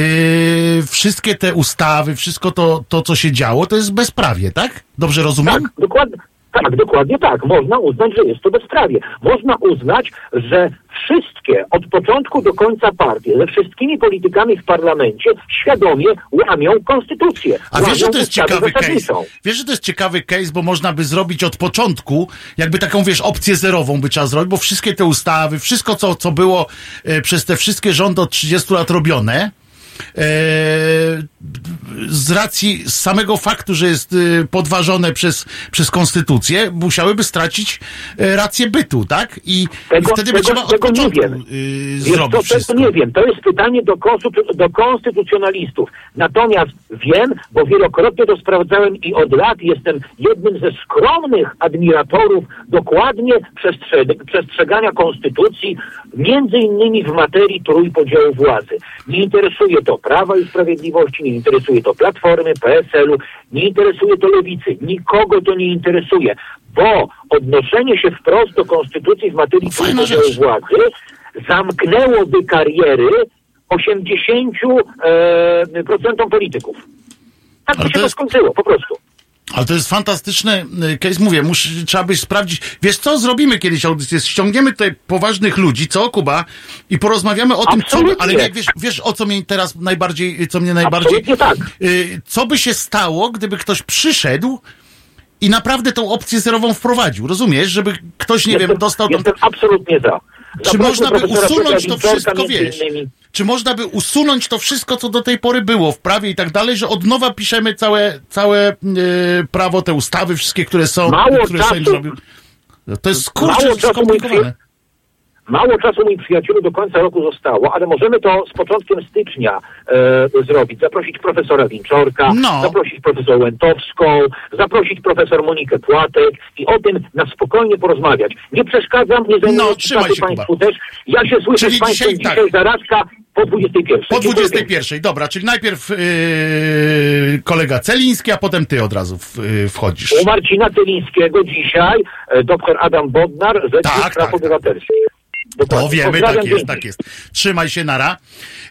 wszystkie te ustawy, wszystko to, to, co się działo, to jest bezprawie, tak? Dobrze rozumiem? Tak, dokładnie. Tak, dokładnie tak. Można uznać, że jest to bezprawie. Można uznać, że wszystkie od początku do końca partie ze wszystkimi politykami w parlamencie świadomie łamią konstytucję. A wiesz, że to jest ciekawy case? Wiesz, że to jest ciekawy case, bo można by zrobić od początku, jakby taką, wiesz, opcję zerową by trzeba zrobić, bo wszystkie te ustawy, wszystko, co, co było e, przez te wszystkie rządy od 30 lat robione, z racji samego faktu, że jest e, podważone przez, przez konstytucję, musiałyby stracić e, rację bytu, tak? I, Tego- i wtedy by tego- trzeba od tego nie początku wiem. e, Wiesz zrobić co, wszystko. tego nie wiem. To jest pytanie do, do konstytucjonalistów. Natomiast wiem, bo wielokrotnie to sprawdzałem i od lat jestem jednym ze skromnych admiratorów dokładnie przestrze- przestrzegania konstytucji, między innymi w materii trójpodziału władzy. Nie interesuje to Prawa i Sprawiedliwości, nie interesuje to Platformy, PSL-u, nie interesuje to Lewicy. Nikogo to nie interesuje, bo odnoszenie się wprost do konstytucji w materii trójpodziału władzy zamknęłoby kariery 80% e, procentom polityków. Tak by się to skończyło, po prostu. Ale to jest fantastyczny y, case, mówię, mus, trzeba by sprawdzić. Wiesz co, zrobimy kiedyś audycję, ściągniemy tutaj poważnych ludzi, co Kuba, i porozmawiamy o tym, co, Absolutnie. ale nie, wiesz, wiesz o co mnie teraz najbardziej, co mnie najbardziej, Absolutnie tak. y, co by się stało, gdyby ktoś przyszedł i naprawdę tą opcję zerową wprowadził, rozumiesz, żeby ktoś, nie jestem, wiem, dostał tam... Jestem absolutnie za. Czy można by usunąć to wszystko, wiesz? innymi. Czy można by usunąć to wszystko, co do tej pory było w prawie i tak dalej, że od nowa piszemy całe, całe y, prawo, te ustawy, wszystkie, które są, Mało które Sejm czasu. zrobił. To jest kurczę Mało czasu, skomplikowane. Mało czasu, mój przyjacielu, do końca roku zostało, ale możemy to z początkiem stycznia e, zrobić. Zaprosić profesora Winczorka, No. zaprosić profesor Łętowską, zaprosić profesor Monikę Płatek i o tym na spokojnie porozmawiać. Nie przeszkadzam, nie zajmuję No, się. Państwu też. Ja się słyszę Czyli z Państwem dzisiaj dzisiaj, tak. zarazka po 21. Po Dziękuję 21, dobra, czyli najpierw yy, kolega Celiński, a potem ty od razu w, yy, wchodzisz. U Marcina Tylińskiego dzisiaj e, dr Adam Bodnar, Rzecznik Tak, Praw tak, Obywatelskich. To wiemy, tak jest, tak jest. Trzymaj się, nara.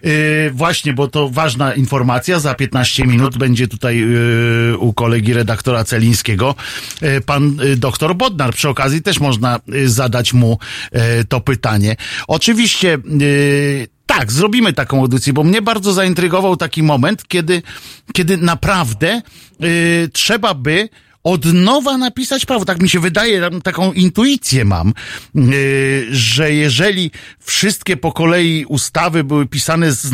Yy, właśnie, bo to ważna informacja. Za 15 minut będzie tutaj yy, u kolegi redaktora Celińskiego yy, pan doktor Bodnar. Przy okazji też można zadać mu to pytanie. Oczywiście, tak, zrobimy taką audycję, bo mnie bardzo zaintrygował taki moment, kiedy, kiedy naprawdę yy, trzeba by od nowa napisać prawo. Tak mi się wydaje, taką intuicję mam, yy, że jeżeli wszystkie po kolei ustawy były pisane z,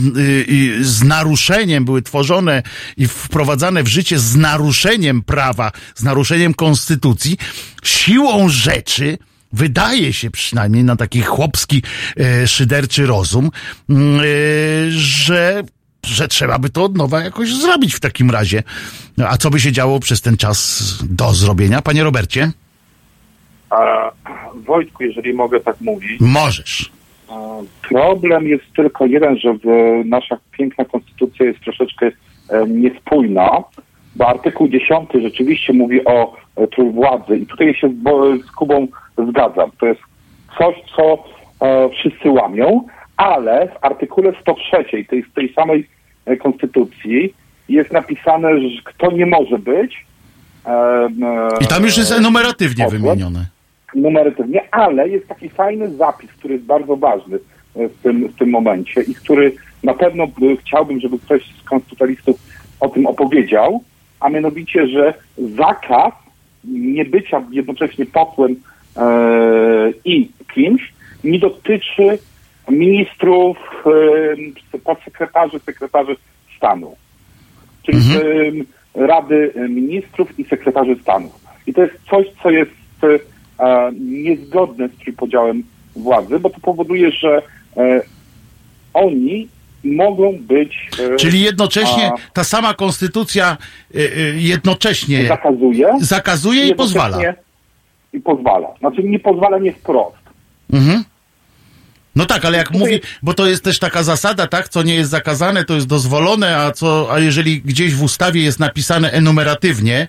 yy, z naruszeniem, były tworzone i wprowadzane w życie z naruszeniem prawa, z naruszeniem konstytucji, siłą rzeczy, wydaje się przynajmniej na taki chłopski, e, szyderczy rozum, mm, e, że że trzeba by to od nowa jakoś zrobić w takim razie. A co by się działo przez ten czas do zrobienia, panie Robercie? A, Wojtku, jeżeli mogę tak mówić, Możesz. problem jest tylko jeden, że nasza piękna konstytucja jest troszeczkę e, niespójna bo artykuł 10 rzeczywiście mówi o e, trójwładzy i tutaj się z, Kubą zgadzam. To jest coś, co e, wszyscy łamią, ale w artykule 103 tej, tej samej e, konstytucji jest napisane, że kto nie może być. E, e, I tam już jest enumeratywnie posłem, wymienione. numeratywnie, ale jest taki fajny zapis, który jest bardzo ważny w tym, w tym momencie i który na pewno by- chciałbym, żeby ktoś z konstytucjalistów o tym opowiedział, a mianowicie, że zakaz niebycia jednocześnie posłem e, i kimś nie dotyczy ministrów, e, podsekretarzy, sekretarzy stanu. Czyli em, Rady Ministrów i Sekretarzy Stanu. I to jest coś, co jest e, niezgodne z trójpodziałem władzy, bo to powoduje, że e, oni mogą być... E, Czyli jednocześnie a, ta sama konstytucja y, y, jednocześnie zakazuje, zakazuje i pozwala. I pozwala. Znaczy nie pozwala nie wprost. Mhm. No tak, ale jak Tutaj- mówi, bo to jest też taka zasada, tak, co nie jest zakazane, to jest dozwolone, a co, a jeżeli gdzieś w ustawie jest napisane enumeratywnie,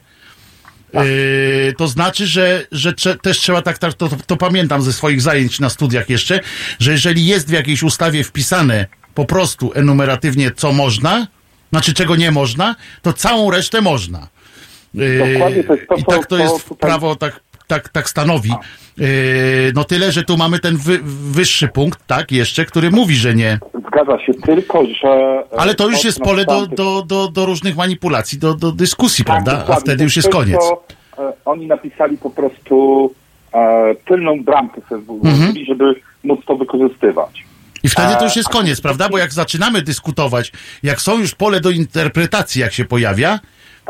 Tak. yy, to znaczy, że, że też trzeba tak, tak to, to pamiętam ze swoich zajęć na studiach jeszcze, że jeżeli jest w jakiejś ustawie wpisane po prostu enumeratywnie, co można, znaczy czego nie można, to całą resztę można. Dokładnie, to jest to, I tak to jest tutaj- prawo, tak, tak, tak stanowi. Yy, no tyle, że tu mamy ten wy, wyższy punkt, tak, jeszcze, który mówi, że nie. Zgadza się, tylko że... e, Ale to już jest pole do, do, do, do różnych manipulacji, do, do dyskusji, Tak, prawda? A wtedy już jest koniec. e, oni napisali po prostu e, tylną bramkę sobie włożyli, żeby móc to wykorzystywać. I wtedy to już jest koniec, [LAUGHS] prawda? Bo jak zaczynamy dyskutować, jak są już pole do interpretacji, jak się pojawia,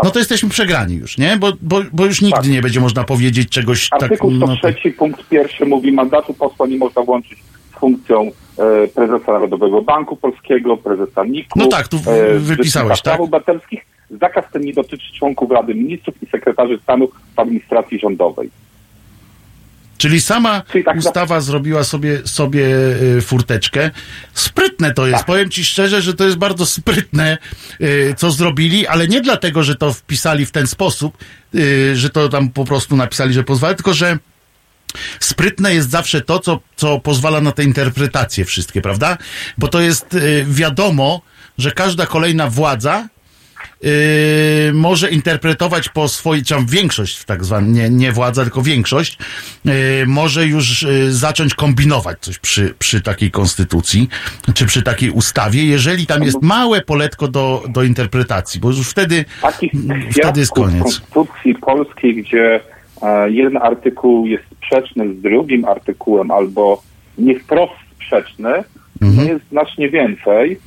no to jesteśmy przegrani już, nie? Bo, bo, bo już nigdy nie będzie można powiedzieć czegoś tak... Artykuł no, 103 punkt pierwszy mówi, mandatu posła nie można łączyć z funkcją e, prezesa Narodowego Banku Polskiego, prezesa NIK-u. No tak, tu e, wypisałeś, tak? Obywatelskich. Zakaz ten nie dotyczy członków Rady Ministrów i sekretarzy stanu w administracji rządowej. Czyli sama Czyli tak ustawa zrobiła sobie, sobie y, furteczkę. Sprytne to jest. Tak. Powiem ci szczerze, że to jest bardzo sprytne, y, co zrobili, ale nie dlatego, że to wpisali w ten sposób, y, że to tam po prostu napisali, że pozwala, tylko że sprytne jest zawsze to, co, co pozwala na te interpretacje wszystkie, prawda? Bo to jest wiadomo, że każda kolejna władza y, może interpretować po swojej, czy większość tak zwana, nie, nie władza, tylko większość, y, może już y, zacząć kombinować coś przy, przy takiej konstytucji, czy przy takiej ustawie, jeżeli tam jest małe poletko do, do interpretacji, bo już wtedy, wtedy jest koniec. Konstytucji Polskiej, gdzie e, jeden artykuł jest sprzeczny z drugim artykułem albo nie wprost sprzeczny, Mhm. jest znacznie więcej.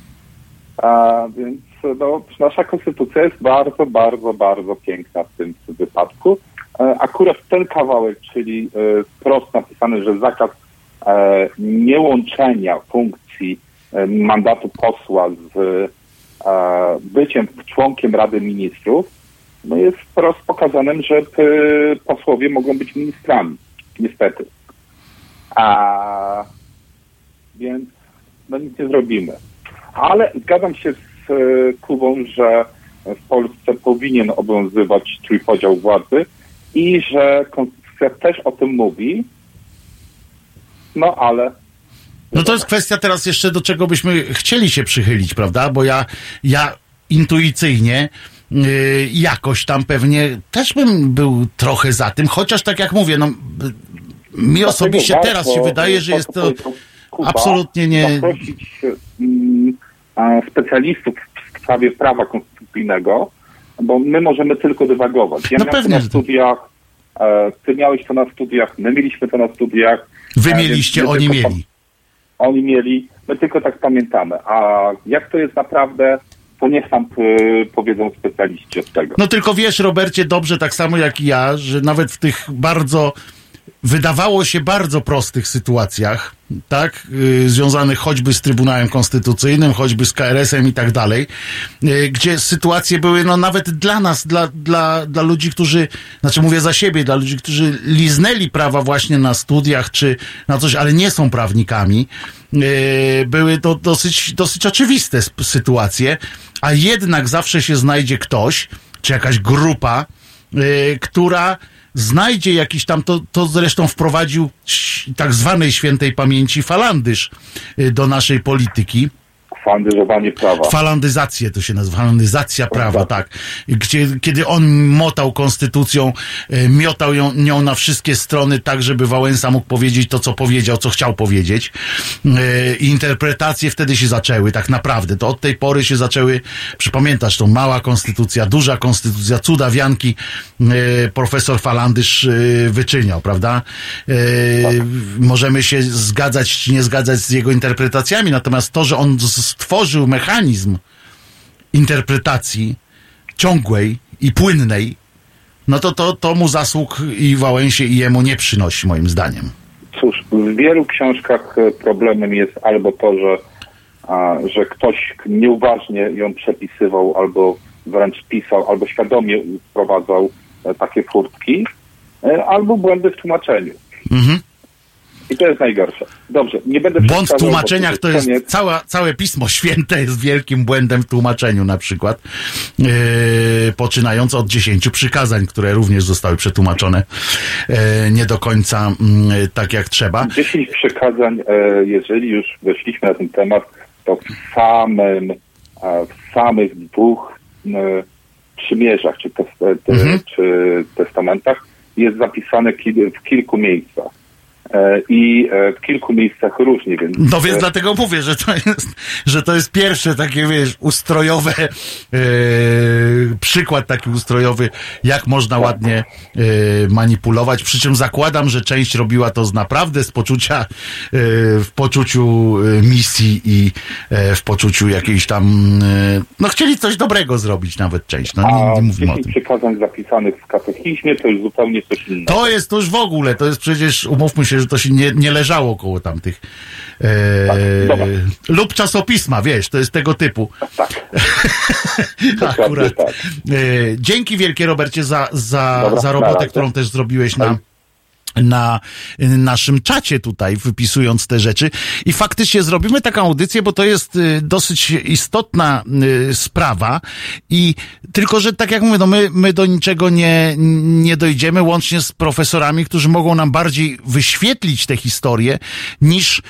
A, więc no, nasza konstytucja jest bardzo, bardzo, bardzo piękna w tym wypadku. E, akurat ten kawałek, czyli e, wprost napisany, że zakaz e, niełączenia funkcji mandatu posła z byciem członkiem Rady Ministrów, no jest wprost pokazanym, że posłowie mogą być ministrami. Niestety. A, więc no nic nie zrobimy. Ale zgadzam się z Kubą, że w Polsce powinien obowiązywać trójpodział władzy i że konstytucja też o tym mówi. No ale No to jest kwestia teraz jeszcze, do czego byśmy chcieli się przychylić, prawda? Bo ja, ja intuicyjnie yy, jakoś tam pewnie też bym był trochę za tym, chociaż tak jak mówię, no mi osobiście teraz się wydaje, że jest to absolutnie nie... Zaprosić mm, specjalistów w sprawie prawa konstytucyjnego, bo my możemy tylko dywagować. Ja No miałem pewnie, to na tak. studiach, e, ty miałeś to na studiach, my mieliśmy to na studiach. Wy e, mieliście, oni mieli. Oni mieli, my tylko tak pamiętamy. A jak to jest naprawdę, to niech nam y, powiedzą specjaliści od tego. No tylko wiesz, Robercie, dobrze tak samo jak i ja, że nawet w tych bardzo wydawało się bardzo prostych sytuacjach, tak, yy, związanych choćby z Trybunałem Konstytucyjnym, choćby z KRS-em i tak dalej, yy, gdzie sytuacje były, no nawet dla nas, dla, dla, dla ludzi, którzy, znaczy mówię za siebie, dla ludzi, którzy liznęli prawa właśnie na studiach czy na coś, ale nie są prawnikami, yy, były to dosyć, dosyć oczywiste sytuacje, a jednak zawsze się znajdzie ktoś, czy jakaś grupa, y, która znajdzie jakiś tam, to, to zresztą wprowadził tak zwanej świętej pamięci falandysz y, do naszej polityki. Fandyzowanie prawa. Falandyzację to się nazywa, falandyzacja prawa, tak. Gdzie, kiedy on motał konstytucją, e, miotał ją, nią na wszystkie strony, tak żeby Wałęsa mógł powiedzieć to, co powiedział, co chciał powiedzieć. E, I interpretacje wtedy się zaczęły, tak naprawdę. To od tej pory się zaczęły, przypamiętasz tą mała konstytucja, duża konstytucja, cuda wianki, e, profesor Falandysz wyczyniał, prawda? E, Możemy się zgadzać czy nie zgadzać z jego interpretacjami, natomiast to, że on stworzył mechanizm interpretacji ciągłej i płynnej, no to, to, to mu zasług i Wałęsie i jemu nie przynosi, moim zdaniem. Cóż, w wielu książkach e, problemem jest albo to, że, a, że ktoś nieuważnie ją przepisywał, albo wręcz pisał, albo świadomie wprowadzał e, takie furtki, e, albo błędy w tłumaczeniu. Mhm. I to jest najgorsze. Dobrze, nie będę Błąd w tłumaczeniach to jest koniec. cała, całe Pismo Święte jest wielkim błędem w tłumaczeniu na przykład. Yy, poczynając od dziesięciu przykazań, które również zostały przetłumaczone yy, nie do końca yy, tak jak trzeba. 10 przekazań, e, jeżeli już weszliśmy na ten temat, to w samym, e, w samych dwóch e, przymierzach czy, te, Mhm. czy testamentach jest zapisane w kilku miejscach. E, I e, w kilku miejscach różnie, więc... No więc e, dlatego mówię, że to jest, że to jest pierwsze takie, wiesz, ustrojowe, yy, przykład taki ustrojowy, jak można ładnie yy, manipulować. Przy czym zakładam, że część robiła to z naprawdę z poczucia, yy, w poczuciu misji i w poczuciu jakiejś tam, no chcieli coś dobrego zrobić nawet część. No nie, nie mówimy o 10 tym. przykazań zapisanych w katechizmie to już zupełnie coś innego. To jest to już w ogóle, to jest przecież, umówmy się, że to się nie, nie leżało koło tamtych. E, dobra. lub czasopisma, wiesz, to jest tego typu. Tak. [LAUGHS] Akurat. tak. E, dzięki wielkie Robercie za, za, Dobra, za robotę, którą też zrobiłeś na na y, naszym czacie tutaj, wypisując te rzeczy. I faktycznie zrobimy taką audycję, bo to jest y, dosyć istotna y, sprawa. I tylko, że tak jak mówię, no my, my do niczego nie, nie dojdziemy, łącznie z profesorami, którzy mogą nam bardziej wyświetlić tę historię, niż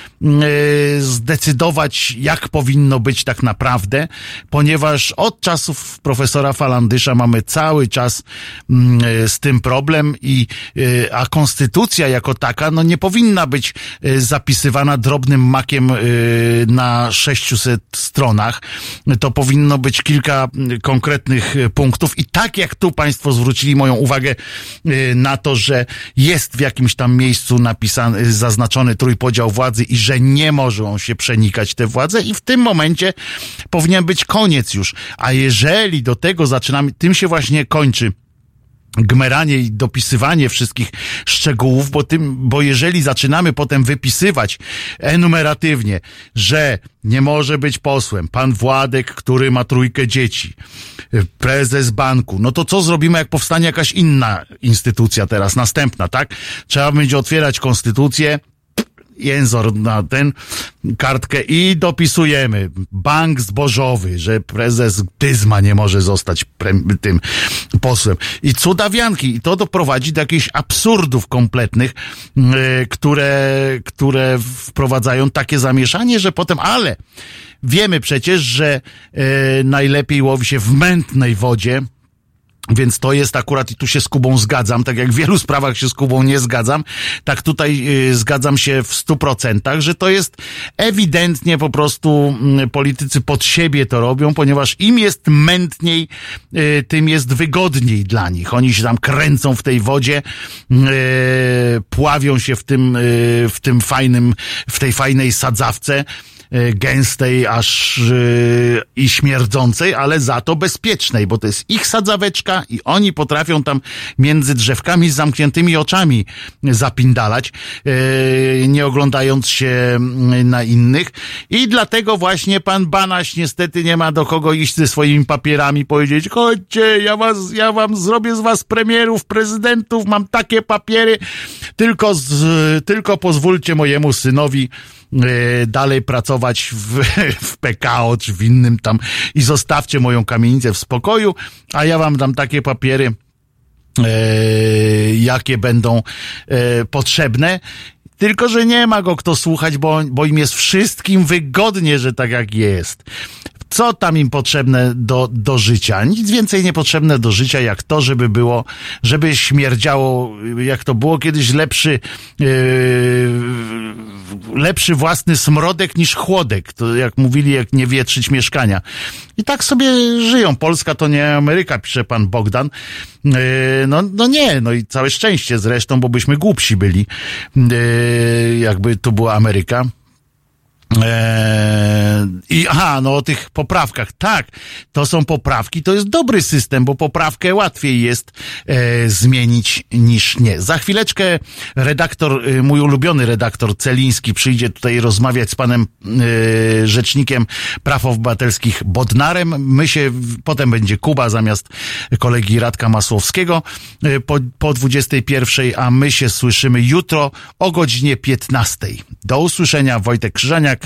zdecydować, jak powinno być tak naprawdę, ponieważ od czasów profesora Falandysza mamy cały czas mm, z tym problem i a konstytucja jako taka no nie powinna być y, zapisywana drobnym makiem y, na 600 stronach. To powinno być kilka y, konkretnych punktów i tak jak tu państwo zwrócili moją uwagę na to, że jest w jakimś tam miejscu napisany, zaznaczony trójpodział władzy i że nie mogą się przenikać te władze i w tym momencie powinien być koniec już. A jeżeli do tego zaczynamy, tym się właśnie kończy gmeranie i dopisywanie wszystkich szczegółów, bo tym, bo jeżeli zaczynamy potem wypisywać enumeratywnie, że nie może być posłem pan Władek, który ma trójkę dzieci, prezes banku, no to co zrobimy, jak powstanie jakaś inna instytucja teraz, następna, tak? Trzeba będzie otwierać konstytucję, jęzor na ten kartkę i dopisujemy bank zbożowy, że prezes Tyzma nie może zostać pre- tym posłem. I cudawianki. I to doprowadzi do jakichś absurdów kompletnych, yy, które, które wprowadzają takie zamieszanie, że potem, ale wiemy przecież, że yy, najlepiej łowi się w mętnej wodzie, więc to jest akurat, i tu się z Kubą zgadzam, tak jak w wielu [LAUGHS] sprawach się z Kubą nie zgadzam, tak tutaj y, zgadzam się w stu procentach, że to jest ewidentnie po prostu y, politycy pod siebie to robią, ponieważ im jest mętniej, y, tym jest wygodniej dla nich. Oni się tam kręcą w tej wodzie, y, pławią się w tym, w tym fajnym, w tej fajnej sadzawce, gęstej aż yy, i śmierdzącej, ale za to bezpiecznej, bo to jest ich sadzaweczka i oni potrafią tam między drzewkami z zamkniętymi oczami zapindalać, yy, nie oglądając się mm, na innych. I dlatego właśnie pan Banaś niestety nie ma do kogo iść ze swoimi papierami, powiedzieć chodźcie, ja was, ja wam zrobię z was premierów, prezydentów, mam takie papiery, Tylko, z, tylko pozwólcie mojemu synowi e, dalej pracować w, [LAUGHS] w PKO czy w innym tam i zostawcie moją kamienicę w spokoju, a ja wam dam takie papiery, e, jakie będą e, potrzebne. Tylko, że nie ma go kto słuchać, bo, bo im jest wszystkim wygodnie, że tak jak jest. Co tam im potrzebne do, do życia? Nic więcej nie potrzebne do życia, jak to, żeby było, żeby śmierdziało, jak to było kiedyś, lepszy, yy, lepszy własny smrodek niż chłodek. To jak mówili, jak nie wietrzyć mieszkania. I tak sobie żyją. Polska to nie Ameryka, pisze pan Bogdan. Yy, no, no nie, no i całe szczęście zresztą, bo byśmy głupsi byli, yy, jakby to była Ameryka. Eee, I aha, no o tych poprawkach. Tak, to są poprawki, to jest dobry system, bo poprawkę łatwiej jest e, zmienić niż nie. Za chwileczkę redaktor, e, mój ulubiony redaktor Celiński przyjdzie tutaj rozmawiać z panem e, rzecznikiem praw obywatelskich Bodnarem. My się, potem będzie Kuba zamiast kolegi Radka Masłowskiego e, po, po 21, a my się słyszymy jutro o godzinie 15. Do usłyszenia, Wojtek Krzyżaniak,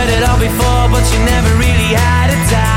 before, but you never really had a doubt.